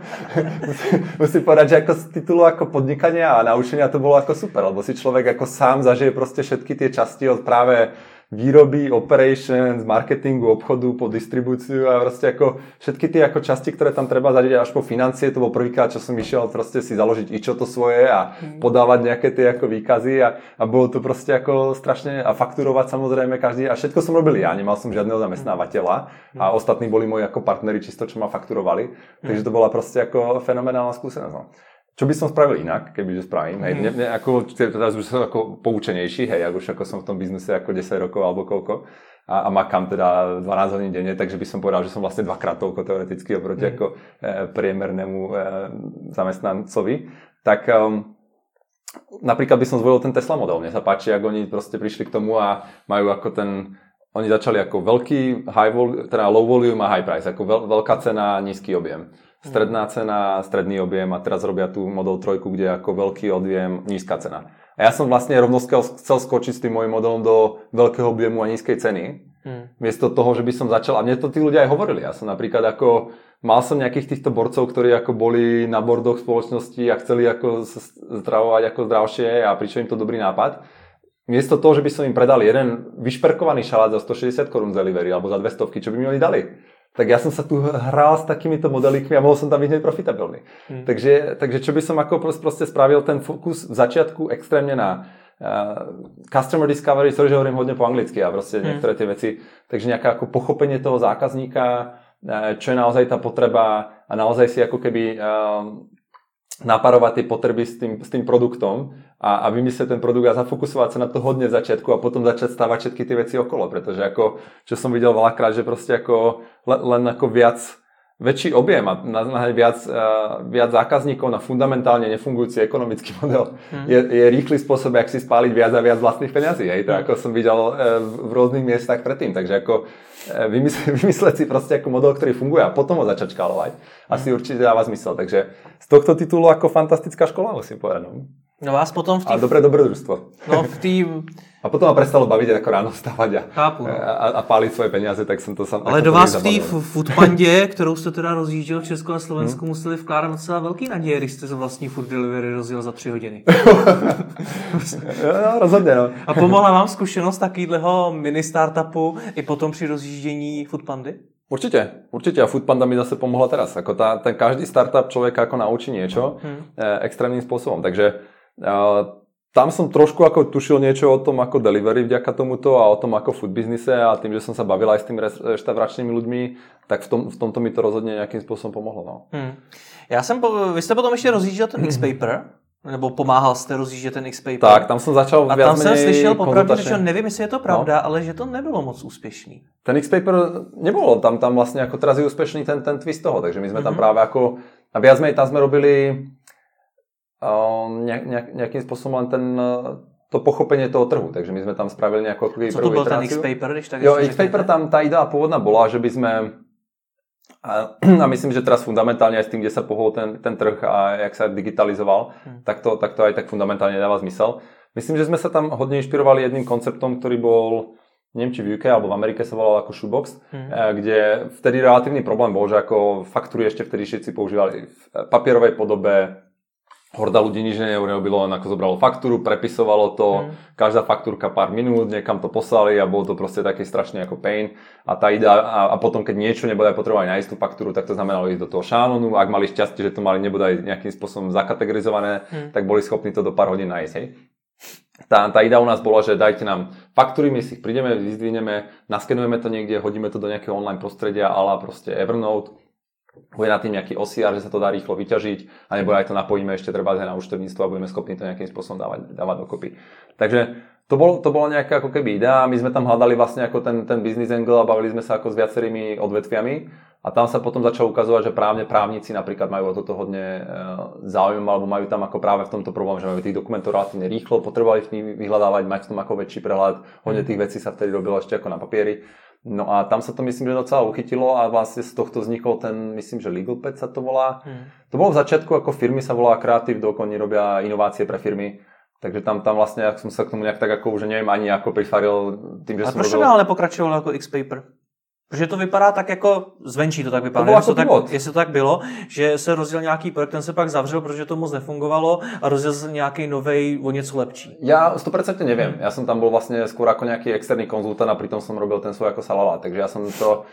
musím, musím povedať, že ako z titulu ako podnikania a naučenia to bolo ako super, lebo si človek ako sám zažije proste všetky tie časti od práve výroby, operations, marketingu, obchodu, po distribúciu a proste ako všetky tie ako časti, ktoré tam treba zadiť až po financie, to bol prvýkrát, čo som išiel proste si založiť čo to svoje a mhm. podávať nejaké tie ako výkazy a, a bolo to proste ako strašne a fakturovať samozrejme každý a všetko som robil ja, nemal som žiadneho zamestnávateľa a mhm. ostatní boli moji ako partneri čisto, čo ma fakturovali, takže to bola proste ako fenomenálna skúsenosť. Čo by som spravil inak, keby to spravím? Hej, mne, mne, ako, teraz už som ako poučenejší, hej, ako už ako som v tom biznise ako 10 rokov alebo koľko a, a makám teda 12 hodín denne, takže by som povedal, že som vlastne dvakrát toľko teoreticky oproti mm. ako e, priemernému e, zamestnancovi. Tak e, napríklad by som zvolil ten Tesla model. Mne sa páči, ako oni proste prišli k tomu a majú ako ten oni začali ako veľký high vol, teda low volume a high price, ako veľ, veľká cena, nízky objem stredná cena, stredný objem a teraz robia tú Model 3, kde je ako veľký objem, nízka cena. A ja som vlastne rovno chcel skočiť s tým môjim modelom do veľkého objemu a nízkej ceny. Hmm. Miesto toho, že by som začal, a mne to tí ľudia aj hovorili, ja som napríklad ako, mal som nejakých týchto borcov, ktorí ako boli na bordoch spoločnosti a chceli ako zdravovať ako zdravšie a prišiel im to dobrý nápad. Miesto toho, že by som im predal jeden vyšperkovaný šalát za 160 korún z delivery alebo za 200, čo by mi oni dali? Tak ja som sa tu hral s takýmito modelikmi a mohol som tam byť hneď profitabilný. Hmm. Takže, takže čo by som ako proste spravil ten fokus v začiatku extrémne na uh, customer discovery, sorry, že hovorím hodne po anglicky a proste hmm. niektoré tie veci, takže nejaké ako pochopenie toho zákazníka, uh, čo je naozaj tá potreba a naozaj si ako keby uh, naparovať tie potreby s tým, s tým produktom a, a vymyslieť ten produkt a zafokusovať sa na to hodne v začiatku a potom začať stávať všetky tie veci okolo, pretože ako, čo som videl veľakrát, že proste ako len, len ako viac väčší objem a nahnať viac, uh, viac zákazníkov na fundamentálne nefungujúci ekonomický model hmm. je, je rýchly spôsob, jak si spáliť viac a viac vlastných peňazí. Hej? To hmm. ako som videl uh, v rôznych miestach predtým. Takže ako uh, vymysle, vymysleť si proste ako model, ktorý funguje a potom ho začať škálovať. Asi hmm. určite dáva zmysel. Takže z tohto titulu ako fantastická škola musím povedať. No. No vás potom v té... A dobré dobrodružstvo. No v té... A potom ma prestalo baviť ako ráno vstávať a, Chápu, no. a, a páliť svoje peniaze, tak jsem to sam... Ale do vás v té foodpandě, kterou jste teda rozjížděl v Česku a Slovensku, hmm. museli vkládat docela velký naděje, když jste za vlastní food delivery rozjel za tři hodiny. no, rozhodně, no. A pomohla vám zkušenost takového mini startupu i potom při rozjíždění foodpandy? Určite, určite. A Foodpanda mi zase pomohla teraz. Ako tá, ten každý startup človeka ako naučí niečo hmm. e, extrémnym spôsobom. Takže tam som trošku ako tušil niečo o tom ako delivery vďaka tomuto a o tom ako food biznise a tým, že som sa bavil aj s tými reštauračnými ľuďmi, tak v, tom, v tomto mi to rozhodne nejakým spôsobom pomohlo. No. Hmm. Já jsem, po, vy jste potom ještě rozjížděl ten X-Paper, nebo pomáhal jste rozjíždět ten X-Paper. Tak, tam jsem začal A tam jsem slyšel popravdě, že nevím, jestli je to pravda, no. ale že to nebylo moc úspěšný. Ten X-Paper nebolo, tam, tam vlastně jako teraz je úspěšný ten, ten twist toho, takže my jsme mm-hmm. tam mhm. právě jako, a viac menej tam jsme robili nejak, nejakým spôsobom len ten to pochopenie toho trhu. Takže my sme tam spravili nejakú Co to bol ten X-Paper? Tak jo, X-Paper tam tá idea pôvodná bola, že by sme a, a myslím, že teraz fundamentálne aj s tým, kde sa pohol ten, ten trh a jak sa digitalizoval, hmm. tak, to, tak to aj tak fundamentálne dáva zmysel. Myslím, že sme sa tam hodne inšpirovali jedným konceptom, ktorý bol, neviem či v UK alebo v Amerike sa volal ako Shoebox, hmm. kde vtedy relatívny problém bol, že ako faktúry ešte vtedy všetci používali v papierovej podobe, horda ľudí nič neurobilo, len ako zobralo faktúru, prepisovalo to, mm. každá faktúrka pár minút, niekam to poslali a bolo to proste taký strašný ako pain. A tá idea, a, a potom keď niečo nebude potrebovať nájsť tú faktúru, tak to znamenalo ísť do toho šánonu. Ak mali šťastie, že to mali nebude aj nejakým spôsobom zakategorizované, mm. tak boli schopní to do pár hodín nájsť. Hej. Tá, tá idea u nás bola, že dajte nám faktúry, my si ich prídeme, vyzdvihneme, naskenujeme to niekde, hodíme to do nejakého online prostredia, ale proste Evernote, bude na tým nejaký osiar, že sa to dá rýchlo vyťažiť, alebo aj to napojíme ešte treba aj na účtovníctvo a budeme schopní to nejakým spôsobom dávať, dávať dokopy. Takže to, bol, to bola nejaká ako keby idea, my sme tam hľadali vlastne ako ten, ten business angle a bavili sme sa ako s viacerými odvetviami. A tam sa potom začalo ukazovať, že právne právnici napríklad majú o toto hodne e, záujem alebo majú tam ako práve v tomto problém, že majú tých dokumentov relatívne rýchlo, potrebovali v nich vyhľadávať, mať v tom ako väčší prehľad, hodne tých vecí sa vtedy robilo ešte ako na papieri No a tam sa to myslím, že docela uchytilo a vlastne z tohto vznikol ten, myslím, že Legal Pad sa to volá. Hmm. To bolo v začiatku, ako firmy sa volá Creative Doc, oni robia inovácie pre firmy. Takže tam, tam vlastne, ak som sa k tomu nejak tak ako, už neviem ani ako prifaril tým, že a som robil... ale nepokračoval ako X-Paper? Protože to vypadá tak jako, zvenčí to tak vypadá, to jako to tak, jestli to tak bylo, že se rozděl nějaký projekt, ten se pak zavřel, protože to moc nefungovalo a rozděl se nějaký nový o něco lepší. Já 100% nevím, já jsem tam byl vlastně skôr jako nějaký externý konzultant a přitom jsem robil ten svůj jako salala, takže já jsem to,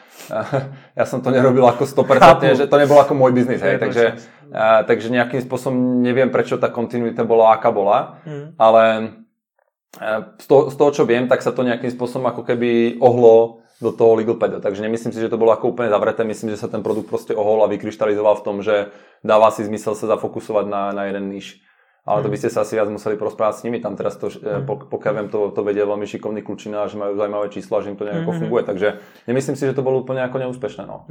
já jsem to nerobil jako 100%, Chápu. že to nebyl jako můj biznis, hej, takže, takže nějakým způsobem nevím, proč ta kontinuita byla, aká byla, hmm. ale z toho, z toho, čo viem, tak sa to nejakým spôsobom ako keby ohlo do toho legal padu. Takže nemyslím si, že to bolo ako úplne zavreté. Myslím, že sa ten produkt proste ohol a vykryštalizoval v tom, že dáva si zmysel sa zafokusovať na, na jeden níž. Ale to by ste sa asi viac museli porozprávať s nimi. Tam teraz to, mm. pokiaľ viem, to, to vedia veľmi šikovní kľúčina, že majú zaujímavé čísla, že im to nejako mm. funguje. Takže nemyslím si, že to bolo úplne ako neúspešné. No.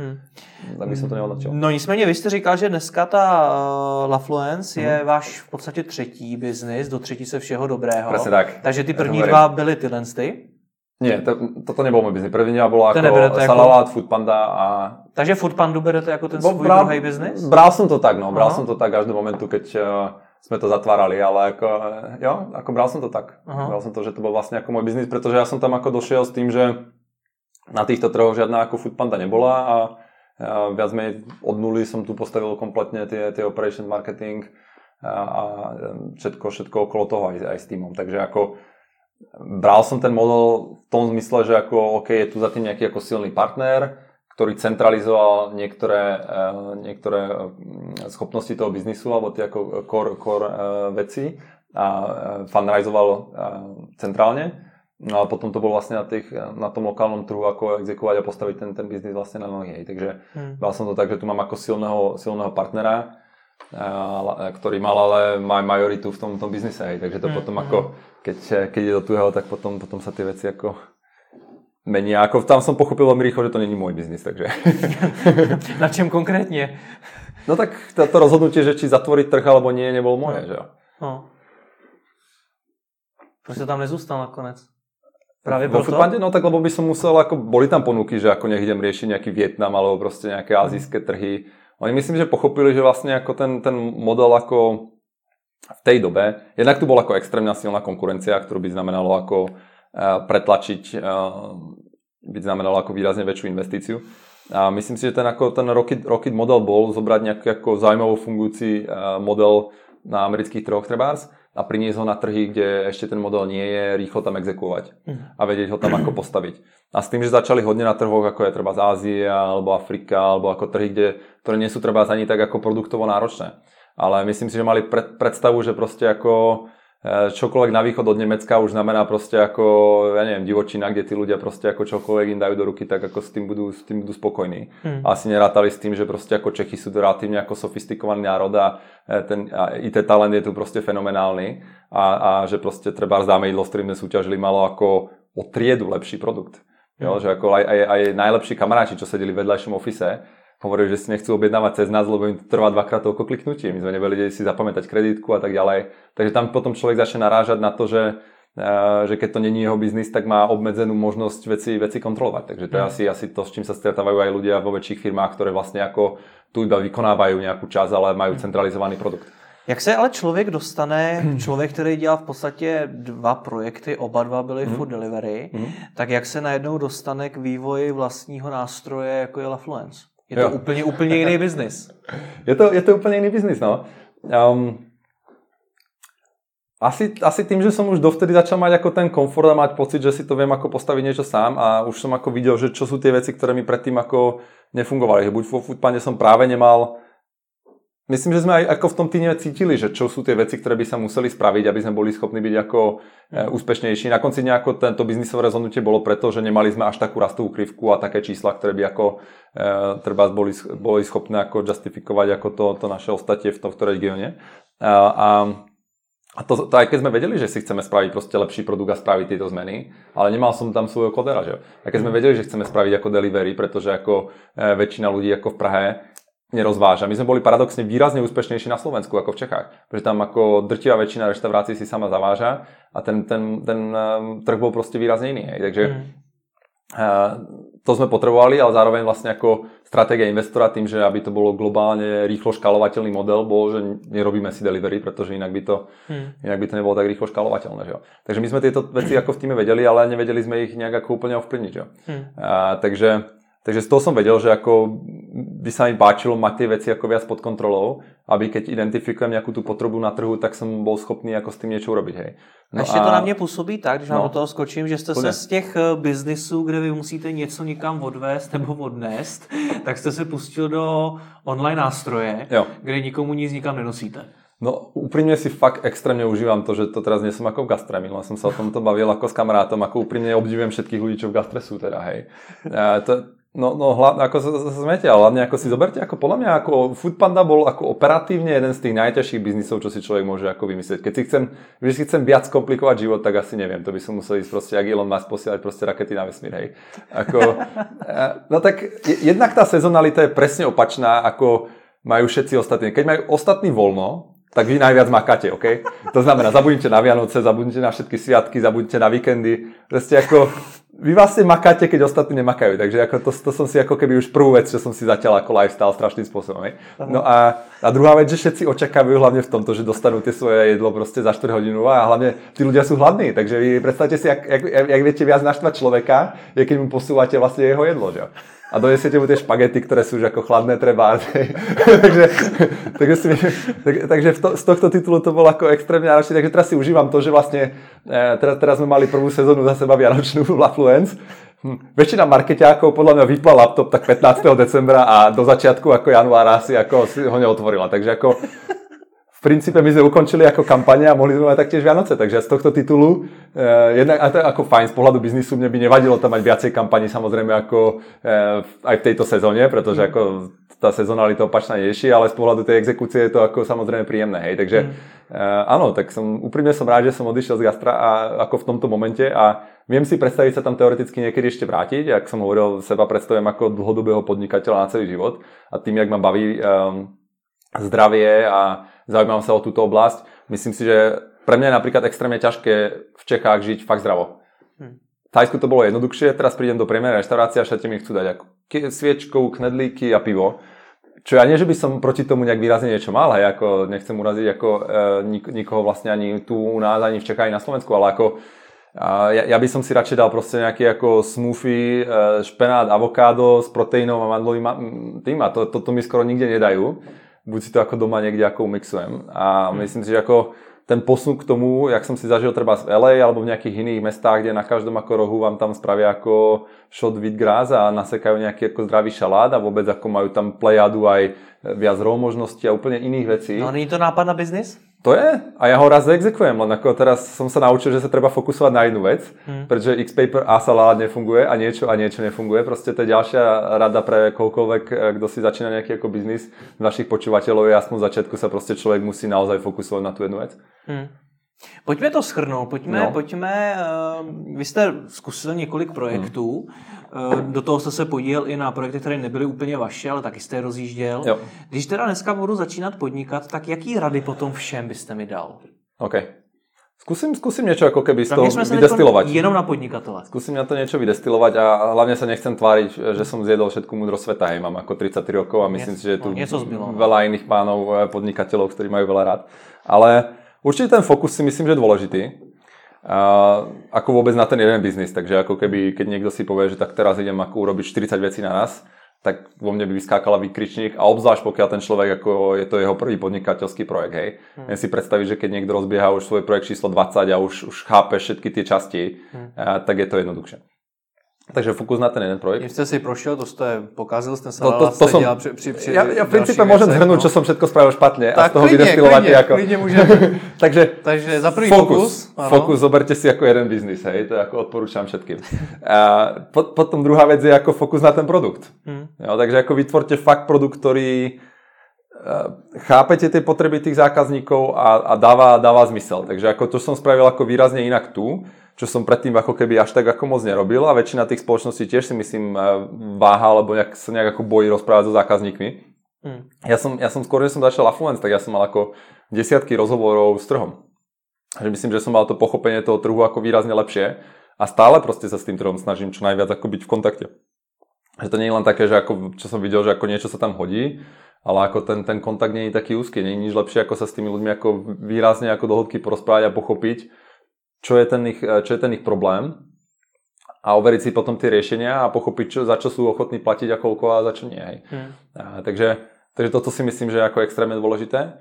Tak by som to nehodnotil. No nicméně vy jste říkal, že dneska ta uh, Lafluence je mhm. váš v podstatě třetí biznis, do třetíce všeho dobrého. Presne tak. Takže ty první dva byly tyhle ty? Nie, to, toto nebol môj biznis. Prvý bola ako Salalát, ako... Foodpanda a... Takže Foodpandu berete ako ten svoj bral, druhý biznis? Bral som to tak, no. Bral Aha. som to tak až do momentu, keď uh, sme to zatvárali, ale ako, uh, jo, ako bral som to tak. Aha. Bral som to, že to bol vlastne ako môj biznis, pretože ja som tam ako došiel s tým, že na týchto trhoch žiadna ako Foodpanda nebola a uh, viac menej od nuly som tu postavil kompletne tie, tie operation marketing a, a všetko, všetko okolo toho aj, aj s týmom. Takže ako bral som ten model v tom zmysle, že ako, OK, je tu za tým nejaký ako silný partner, ktorý centralizoval niektoré, eh, niektoré mm, schopnosti toho biznisu alebo tie ako core, core eh, veci a eh, fundraizoval centrálne. No a potom to bolo vlastne na, tých, na tom lokálnom trhu, ako exekovať a postaviť ten, ten biznis vlastne na nohy. Takže hmm. bral som to tak, že tu mám ako silného, silného partnera, ktorý mal ale majoritu v tom, tom biznise. Takže to hmm. potom ako keď, keď je do tuhého, tak potom, potom sa tie veci ako menia. Ako, tam som pochopil veľmi rýchlo, že to není môj biznis, takže... Na čem konkrétne? No tak to, to rozhodnutie, že či zatvoriť trh alebo nie, nebolo moje, no. že jo. No. Proč tam nezústal nakonec? Práve Vo Foodpande? No tak lebo by som musel, ako boli tam ponuky, že ako nech idem riešiť nejaký Vietnam alebo proste nejaké azijské trhy. Oni myslím, že pochopili, že vlastne ako ten, ten model ako v tej dobe, jednak tu bola ako extrémna silná konkurencia, ktorú by znamenalo ako uh, pretlačiť, uh, by znamenalo ako výrazne väčšiu investíciu. A myslím si, že ten, ako, ten Rocket, Rocket model bol zobrať nejaký ako zaujímavý fungujúci uh, model na amerických trhoch trebárs a priniesť ho na trhy, kde ešte ten model nie je, rýchlo tam exekuovať a vedieť ho tam ako postaviť. A s tým, že začali hodne na trhoch, ako je treba z Ázie, alebo Afrika, alebo ako trhy, kde, ktoré nie sú treba ani tak ako produktovo náročné. Ale myslím si, že mali pred, predstavu, že proste ako E, čokoľvek na východ od Nemecka už znamená proste ako, ja neviem, divočina, kde tí ľudia proste ako čokoľvek im dajú do ruky, tak ako s tým budú, s tým budú spokojní. Hmm. Asi nerátali s tým, že proste ako Čechy sú relatívne ako sofistikovaný národ a e, ten a IT talent je tu proste fenomenálny a, a že proste treba zdáme jídlo, s ktorým sme súťažili, malo ako o triedu lepší produkt. Jo, hmm. že ako aj, aj, aj najlepší kamaráti, čo sedeli v vedľajšom ofise, hovorili, že si nechcú objednávať cez nás, lebo im to trvá dvakrát toľko kliknutie. My sme nevedeli si zapamätať kreditku a tak ďalej. Takže tam potom človek začne narážať na to, že, uh, že keď to není jeho biznis, tak má obmedzenú možnosť veci, veci kontrolovať. Takže to je mm. asi, asi to, s čím sa stretávajú aj ľudia vo väčších firmách, ktoré vlastne ako tu iba vykonávajú nejakú čas, ale majú centralizovaný produkt. Jak se ale člověk dostane, člověk, který dělal v podstatě dva projekty, oba dva byly mm. food delivery, mm. tak jak se najednou dostane k vývoji vlastního nástroje, jako je Lafluence? Je to jo. úplně, úplně jiný biznis. Je to, je to úplně jiný biznis, no. Um, asi, asi tým, že som už dovtedy začal mať ako ten komfort a mať pocit, že si to viem ako postaviť niečo sám a už som ako videl, že čo sú tie veci, ktoré mi predtým ako nefungovali. Že buď vo foodpande som práve nemal Myslím, že sme aj ako v tom týme cítili, že čo sú tie veci, ktoré by sa museli spraviť, aby sme boli schopní byť ako e, úspešnejší. Na konci nejako tento biznisové rozhodnutie bolo preto, že nemali sme až takú rastovú krivku a také čísla, ktoré by ako e, treba boli, boli schopné ako justifikovať ako to, to naše ostatie v tomto regióne. A, a a to, to aj keď sme vedeli, že si chceme spraviť proste lepší produkt a spraviť tieto zmeny, ale nemal som tam svojho kodera, že? A keď sme vedeli, že chceme spraviť ako delivery, pretože ako e, väčšina ľudí ako v Prahe nerozváža. My sme boli paradoxne výrazne úspešnejší na Slovensku ako v Čechách, pretože tam ako drtivá väčšina reštaurácií si sama zaváža a ten, ten, ten um, trh bol proste výrazne iný. Hej. Takže mm. to sme potrebovali, ale zároveň vlastne ako stratégia investora tým, že aby to bolo globálne rýchlo škalovateľný model, bol, že nerobíme si delivery, pretože inak by to, mm. inak by to nebolo tak rýchlo škalovateľné. Že jo. Takže my sme tieto veci ako v týme vedeli, ale nevedeli sme ich nejak ako úplne ovplyvniť. Že? Mm. Uh, takže Takže z toho som vedel, že ako by sa mi páčilo mať tie veci ako viac pod kontrolou, aby keď identifikujem nejakú tú potrebu na trhu, tak som bol schopný ako s tým niečo urobiť. Hej. No Ještě a... to na mě působí tak, když no, vám o toho skočím, že jste se z těch eh, biznisů, kde vy musíte něco někam odvést nebo odnést, tak jste se pustil do online nástroje, jo. kde nikomu nic nikam nenosíte. No úprimne si fakt extrémne užívam to, že to teraz nie som ako v gastre. Minule som sa o tomto bavil ako s kamarátom, ako úprimne obdivujem všetkých ľudí, čo v gastre sú teda, hej. A to, No, no hlavne, ako sa, sa smete, ale hlavne ako si zoberte, ako podľa mňa ako Foodpanda bol ako operatívne jeden z tých najťažších biznisov, čo si človek môže ako vymyslieť. Keď si chcem, keď si chcem viac komplikovať život, tak asi neviem, to by som musel ísť proste, ak Elon Musk posielať proste rakety na vesmír, hej. Ako, no tak jednak tá sezonalita je presne opačná, ako majú všetci ostatní. Keď majú ostatní voľno, tak vy najviac makáte, OK? To znamená, zabudnite na Vianoce, zabudnite na všetky sviatky, zabudnite na víkendy. Proste ako vy vlastne makáte, keď ostatní nemakajú. Takže ako to, to som si ako keby už prvú vec, čo som si zatiaľ ako lifestyle strašným spôsobom. No a, a druhá vec, že všetci očakávajú hlavne v tomto, že dostanú tie svoje jedlo proste za 4 hodinu a hlavne tí ľudia sú hladní. Takže vy predstavte si, jak, jak, jak viete viac naštvať človeka, je keď mu posúvate vlastne jeho jedlo. Že? A donesiete mu tie špagety, ktoré sú už ako chladné treba. takže, takže, si, tak, takže to, z tohto titulu to bolo ako extrémne náročné. Takže teraz si užívam to, že vlastne e, teraz, teraz sme mali prvú sezónu za seba Vianočnú Lafluence. Hm. Väčšina marketiákov podľa mňa vypla laptop tak 15. decembra a do začiatku ako januára si ako si ho neotvorila. Takže ako princípe my sme ukončili ako kampane a mohli sme mať taktiež Vianoce, takže z tohto titulu, eh, jednak, a to je ako fajn, z pohľadu biznisu mne by nevadilo tam mať viacej kampaní samozrejme ako eh, aj v tejto sezóne, pretože mm. ako tá sezonalita opačná ješi, ale z pohľadu tej exekúcie je to ako samozrejme príjemné, hej, takže mm. eh, áno, tak som, úprimne som rád, že som odišiel z gastra a ako v tomto momente a viem si predstaviť sa tam teoreticky niekedy ešte vrátiť, ak som hovoril, seba predstavujem ako dlhodobého podnikateľa na celý život a tým, jak ma baví um, zdravie a zaujímam sa o túto oblasť. Myslím si, že pre mňa je napríklad extrémne ťažké v Čechách žiť fakt zdravo. Hm. V Thajsku to bolo jednoduchšie, teraz prídem do priemernej reštaurácie a všetci mi chcú dať ako sviečkou, knedlíky a pivo. čo ja nie, že by som proti tomu nejak výrazne niečo mal, hej, ako nechcem uraziť ako e, nik, nikoho vlastne ani tu u nás, ani v Čechách, ani na Slovensku, ale ako a ja, ja by som si radšej dal proste nejaký ako smoothie, e, špenát, avokádo s proteínom a mandlovým tým a to, toto mi skoro nikde nedajú. Buď si to ako doma niekde ako umixujem. A myslím si, že ako ten posun k tomu, jak som si zažil treba v LA alebo v nejakých iných mestách, kde na každom ako rohu vám tam spravia ako shot grass a nasekajú nejaký ako zdravý šalát a vôbec ako majú tam plejadu aj viac rov možností a úplne iných vecí. No není to nápad na biznis? To je a ja ho raz exekujem, len ako teraz som sa naučil, že sa treba fokusovať na jednu vec, hmm. pretože X-Paper a salát nefunguje a niečo a niečo nefunguje. Proste to je ďalšia rada pre kohokoľvek, eh, kto si začína nejaký ako biznis. Našich počúvateľov je aspoň v začiatku sa proste človek musí naozaj fokusovať na tú jednu vec. Hmm. Pojďme to schrnout, pojďme, no. pojďme, uh, vy jste zkusil několik projektů, hmm. uh, do toho jste se podílel i na projekty, které nebyly úplně vaše, ale taky jste je rozjížděl. Jo. Když teda dneska budu začínat podnikat, tak jaký rady potom všem byste mi dal? OK. Skúsim, skúsim niečo ako keby z toho vydestilovať. Jenom na podnikatele. Skúsim na to niečo vydestilovať a hlavne sa nechcem tváriť, že som zjedol všetku múdrosť sveta. Hej, mám ako 33 rokov a myslím si, že je tu no, veľa iných pánov eh, podnikateľov, ktorí majú veľa rád. Ale Určite ten fokus si myslím, že je dôležitý. A ako vôbec na ten jeden biznis. Takže ako keby, keď niekto si povie, že tak teraz idem ako urobiť 40 vecí na nás, tak vo mne by vyskákala výkričník a obzvlášť pokiaľ ten človek, ako je to jeho prvý podnikateľský projekt, hej. Hmm. Viem si predstaviť, že keď niekto rozbieha už svoj projekt číslo 20 a už, už chápe všetky tie časti, hmm. a, tak je to jednoduchšie. Takže fokus na ten jeden projekt. Když jste si prošiel, to jste pokazil, jste se to, to, to som, při, při, při ja, ja v princípe môžem zhrnúť, no. čo som všetko spravil špatne tak, a z toho vydestilovať. Klidne, ako... klidne Takže, Takže za prvý fokus. Fokus, fokus zoberte si ako jeden biznis, hej, to ako odporúčam všetkým. A po, potom druhá vec je ako fokus na ten produkt. Hmm. Jo, takže ako vytvorte fakt produkt, ktorý chápete tie potreby tých zákazníkov a, a dáva, dáva zmysel. Takže ako to som spravil ako výrazne inak tu, čo som predtým ako keby až tak ako moc nerobil a väčšina tých spoločností tiež si myslím eh, váha alebo nejak, sa nejak ako bojí rozprávať so zákazníkmi. Hmm. Ja, som, ja som skôr, že som začal Affluence, tak ja som mal ako desiatky rozhovorov s trhom. Že myslím, že som mal to pochopenie toho trhu ako výrazne lepšie a stále proste sa s tým trhom snažím čo najviac ako byť v kontakte. Že to nie je len také, že ako, čo som videl, že ako niečo sa tam hodí, ale ako ten, ten kontakt nie je taký úzky, nie je nič lepšie, ako sa s tými ľuďmi ako výrazne ako do hĺbky porozprávať a pochopiť, čo je ten ich, čo je ten ich problém a overiť si potom tie riešenia a pochopiť, čo, za čo sú ochotní platiť a koľko a za čo nie. Hmm. A, takže, takže toto si myslím, že je ako extrémne dôležité.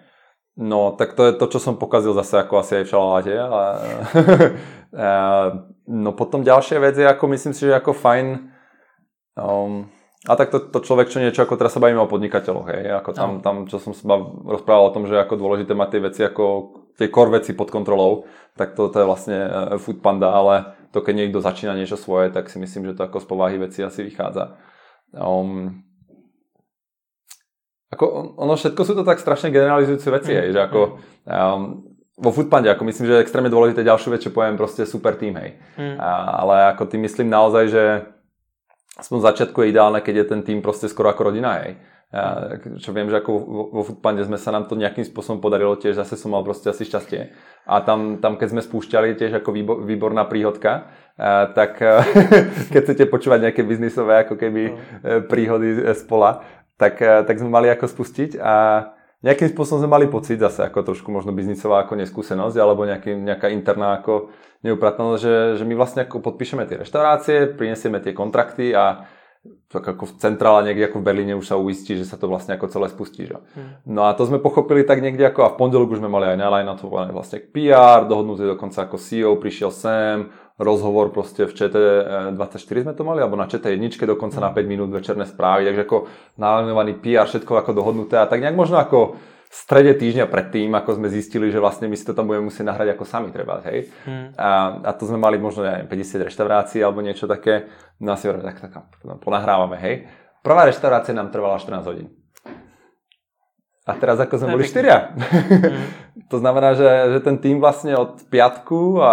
No, tak to je to, čo som pokazil zase ako asi aj v šaláte. Ale, no potom ďalšia vec je, ako myslím si, že ako fajn um, a tak to, to človek, čo niečo, ako teraz sa bavíme o podnikateľoch, hej, ako tam, no. tam, čo som sa rozprával o tom, že ako dôležité mať tie veci ako tie core veci pod kontrolou, tak to, to je vlastne e, Food Panda, ale to keď niekto začína niečo svoje, tak si myslím, že to ako z povahy veci asi vychádza. Um, ako ono všetko sú to tak strašne generalizujúce veci, mm. že ako um, vo Foodpande, ako myslím, že je extrémne dôležité ďalšiu vec, čo poviem, proste super tým, hej. Mm. A, ale ako tým myslím naozaj, že aspoň v začiatku je ideálne, keď je ten tým proste skoro ako rodina, hej. Ja, čo viem, že ako vo, vo Foodpande sme sa nám to nejakým spôsobom podarilo, tiež zase som mal proste asi šťastie. A tam, tam keď sme spúšťali tiež ako výbor, výborná príhodka, a, tak keď chcete počúvať nejaké biznisové ako keby no. E, príhody z pola, tak, e, tak sme mali ako spustiť a nejakým spôsobom sme mali pocit zase ako trošku možno biznisová ako neskúsenosť alebo nejaký, nejaká interná ako neupratnosť, že, že my vlastne ako podpíšeme tie reštaurácie, prinesieme tie kontrakty a tak ako v centrále niekde ako v Berlíne už sa uistí, že sa to vlastne ako celé spustí. Že? Hmm. No a to sme pochopili tak niekde ako a v pondelok už sme mali aj na to vlastne PR, dohodnuté dokonca ako CEO prišiel sem, rozhovor proste v ČT24 sme to mali, alebo na ČT1 dokonca hmm. na 5 minút večerné správy, takže ako nalajnovaný PR, všetko ako dohodnuté a tak nejak možno ako strede týždňa predtým, ako sme zistili, že vlastne my si to tam budeme musieť nahrať ako sami treba, hej. Hmm. A, a, to sme mali možno, neviem, 50 reštaurácií alebo niečo také. No asi tak, tak, tak ponahrávame, hej. Prvá reštaurácia nám trvala 14 hodín. A teraz ako sme boli štyria. Hmm. to znamená, že, že ten tým vlastne od piatku a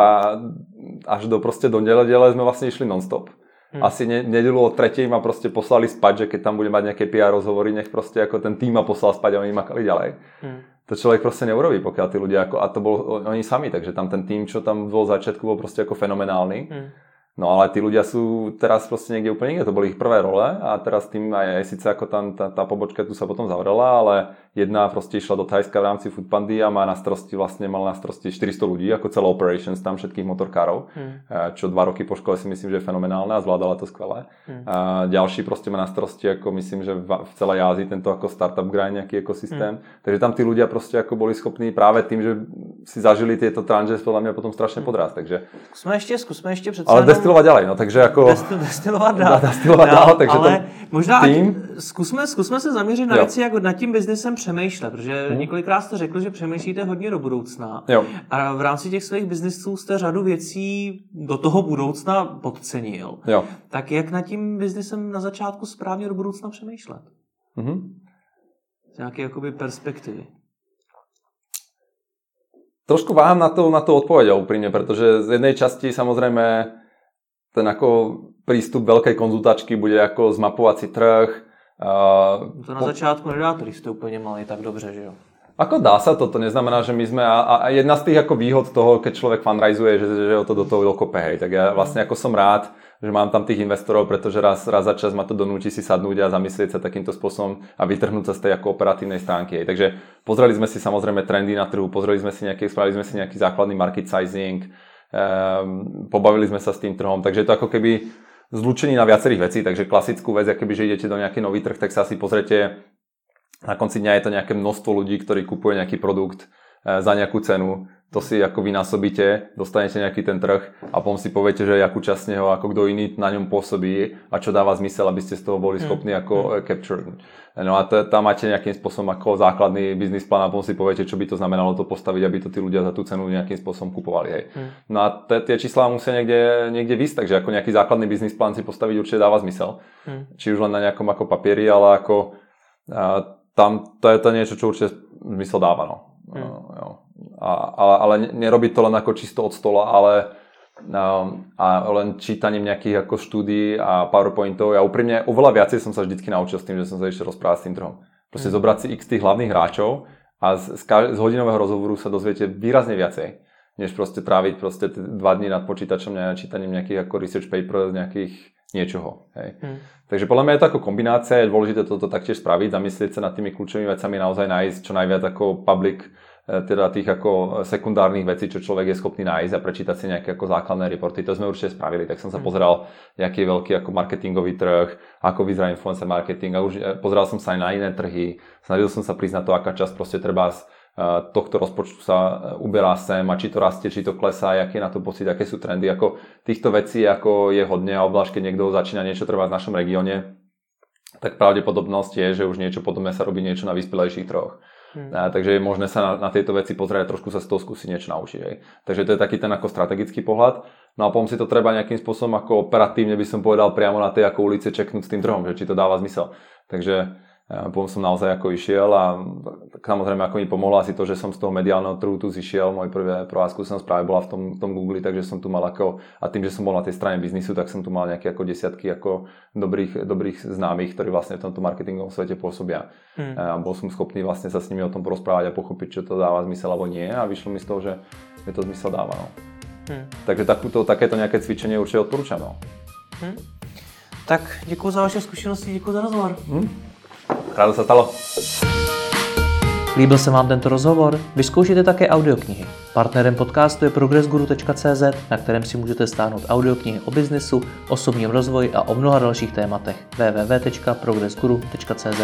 až do proste do nedele sme vlastne išli non-stop. Hmm. Asi ne, nedelu o tretej ma proste poslali spať, že keď tam bude mať nejaké PR rozhovory, nech proste ako ten tým ma poslal spať a oni makali ďalej. Hmm. To človek proste neurobí, pokiaľ tí ľudia ako, a to bol oni sami, takže tam ten tým, čo tam bol v začiatku, bol proste ako fenomenálny. Hmm. No ale tí ľudia sú teraz proste niekde úplne niekde, to boli ich prvé role a teraz tým aj, aj síce ako tam tá, tá pobočka tu sa potom zavrela, ale jedna proste išla do Thajska v rámci Foodpandy a má na starosti vlastne, mal na starosti 400 ľudí, ako celé operations tam všetkých motorkárov, hmm. čo dva roky po škole si myslím, že je fenomenálne a zvládala to skvelé. Hmm. A ďalší proste má na starosti ako myslím, že v, v celej Ázii tento ako startup grind nejaký ekosystém. Hmm. Takže tam tí ľudia proste ako boli schopní práve tým, že si zažili tieto tranže, podľa mňa potom strašne podrásť. Takže... Skúsme ešte, skúsme ešte Ale destilovať ďalej, no takže ako... Destilovat dál. Destilovat dál, no, takže ale možná tým... zkusme, zkusme se zaměřit na jo. věci, jak nad tím biznesem přemýšlet, protože hmm. několikrát jste řekl, že přemýšlíte hodně do budoucna. Jo. A v rámci těch svých biznesů jste řadu věcí do toho budoucna podcenil. Jo. Tak jak nad tím biznesem na začátku správně do budoucna přemýšlet? Mm-hmm. Z nějaké jakoby perspektivy. Trošku váham na to, na to odpoveď úprimne, pretože z jednej časti samozrejme ten ako prístup veľkej konzultačky bude ako zmapovať si trh. Uh, to na po... začátku nedá prístup úplne malý tak dobře, že jo? Ako dá sa to, to neznamená, že my sme, a, a jedna z tých ako výhod toho, keď človek fundraizuje, že, že ho to do toho dokope, hej, tak ja vlastne ako som rád, že mám tam tých investorov, pretože raz, raz za čas ma to donúti si sadnúť a zamyslieť sa takýmto spôsobom a vytrhnúť sa z tej ako operatívnej stránky. Hej. Takže pozreli sme si samozrejme trendy na trhu, pozreli sme si nejaký, spravili sme si nejaký základný market sizing, pobavili sme sa s tým trhom, takže je to ako keby zlučení na viacerých vecí, takže klasickú vec, keby, že idete do nejaký nový trh, tak sa asi pozrite na konci dňa je to nejaké množstvo ľudí, ktorí kupujú nejaký produkt e, za nejakú cenu, to si ako vynásobíte, dostanete nejaký ten trh a potom si poviete, že akú časť neho ako kto iný na ňom pôsobí a čo dáva zmysel, aby ste z toho boli mm. schopní ako mm. capture. No a to, tam máte nejakým spôsobom ako základný biznis plán a potom si poviete, čo by to znamenalo to postaviť, aby to tí ľudia za tú cenu nejakým spôsobom kupovali. Hej. Mm. No a tie čísla musia niekde, niekde vysť, takže ako nejaký základný biznis plán si postaviť určite dáva zmysel. Mm. Či už len na nejakom ako papieri, ale ako a, tam to je to niečo, čo určite zmysel dáva. No. Hmm. Uh, a, ale, ale nerobiť to len ako čisto od stola, ale uh, a len čítaním nejakých ako štúdií a PowerPointov. Ja úprimne oveľa viacej som sa vždycky naučil s tým, že som sa ešte rozprávať s tým trhom. Proste hmm. zobrať si x tých hlavných hráčov a z, z, z hodinového rozhovoru sa dozviete výrazne viacej, než proste tráviť proste dva dní nad počítačom a čítaním nejakých ako research papers, nejakých niečoho. Hej. Hmm. Takže podľa mňa je to ako kombinácia, je dôležité toto taktiež spraviť, zamyslieť sa nad tými kľúčovými vecami, naozaj nájsť čo najviac ako public, teda tých ako sekundárnych vecí, čo človek je schopný nájsť a prečítať si nejaké ako základné reporty. To sme určite spravili, tak som sa hmm. pozeral, aký je veľký ako marketingový trh, ako vyzerá influencer marketing a už e, pozeral som sa aj na iné trhy, snažil som sa na to, aká časť proste treba tohto rozpočtu sa e, uberá sem a či to rastie, či to klesá, aký je na to pocit, aké sú trendy. Ako týchto vecí ako je hodne a obzvlášť keď niekto začína niečo trvať v našom regióne, tak pravdepodobnosť je, že už niečo podobné sa robí niečo na vyspelejších troch. Hmm. A, takže je možné sa na, na tieto veci pozrieť a trošku sa z toho skúsiť niečo naučiť. Aj. Takže to je taký ten ako strategický pohľad. No a potom si to treba nejakým spôsobom ako operatívne by som povedal priamo na tej ako ulice čeknúť s tým trhom, že či to dáva zmysel. Takže potom som naozaj ako išiel a tak samozrejme ako mi pomohlo asi to, že som z toho mediálneho trhu tu zišiel. Môj prvé, prvá skúsenosť práve bola v tom, v tom Google, takže som tu mal ako, a tým, že som bol na tej strane biznisu, tak som tu mal nejaké ako desiatky ako dobrých, dobrých známych, ktorí vlastne v tomto marketingovom svete pôsobia. Hmm. A bol som schopný vlastne sa s nimi o tom porozprávať a pochopiť, čo to dáva zmysel alebo nie a vyšlo mi z toho, že mi to zmysel dáva. No. Hmm. Takže takúto, takéto nejaké cvičenie určite odporúčam. No. Hmm. Tak děkuji za vaše zkušenosti, děkuji za rozhovor. Hmm. Rádo se stalo. Líbil se vám tento rozhovor? Vyzkoušejte také audioknihy. Partnerem podcastu je progressguru.cz, na kterém si můžete stáhnout audioknihy o biznesu, osobním rozvoji a o mnoha dalších tématech. www.progressguru.cz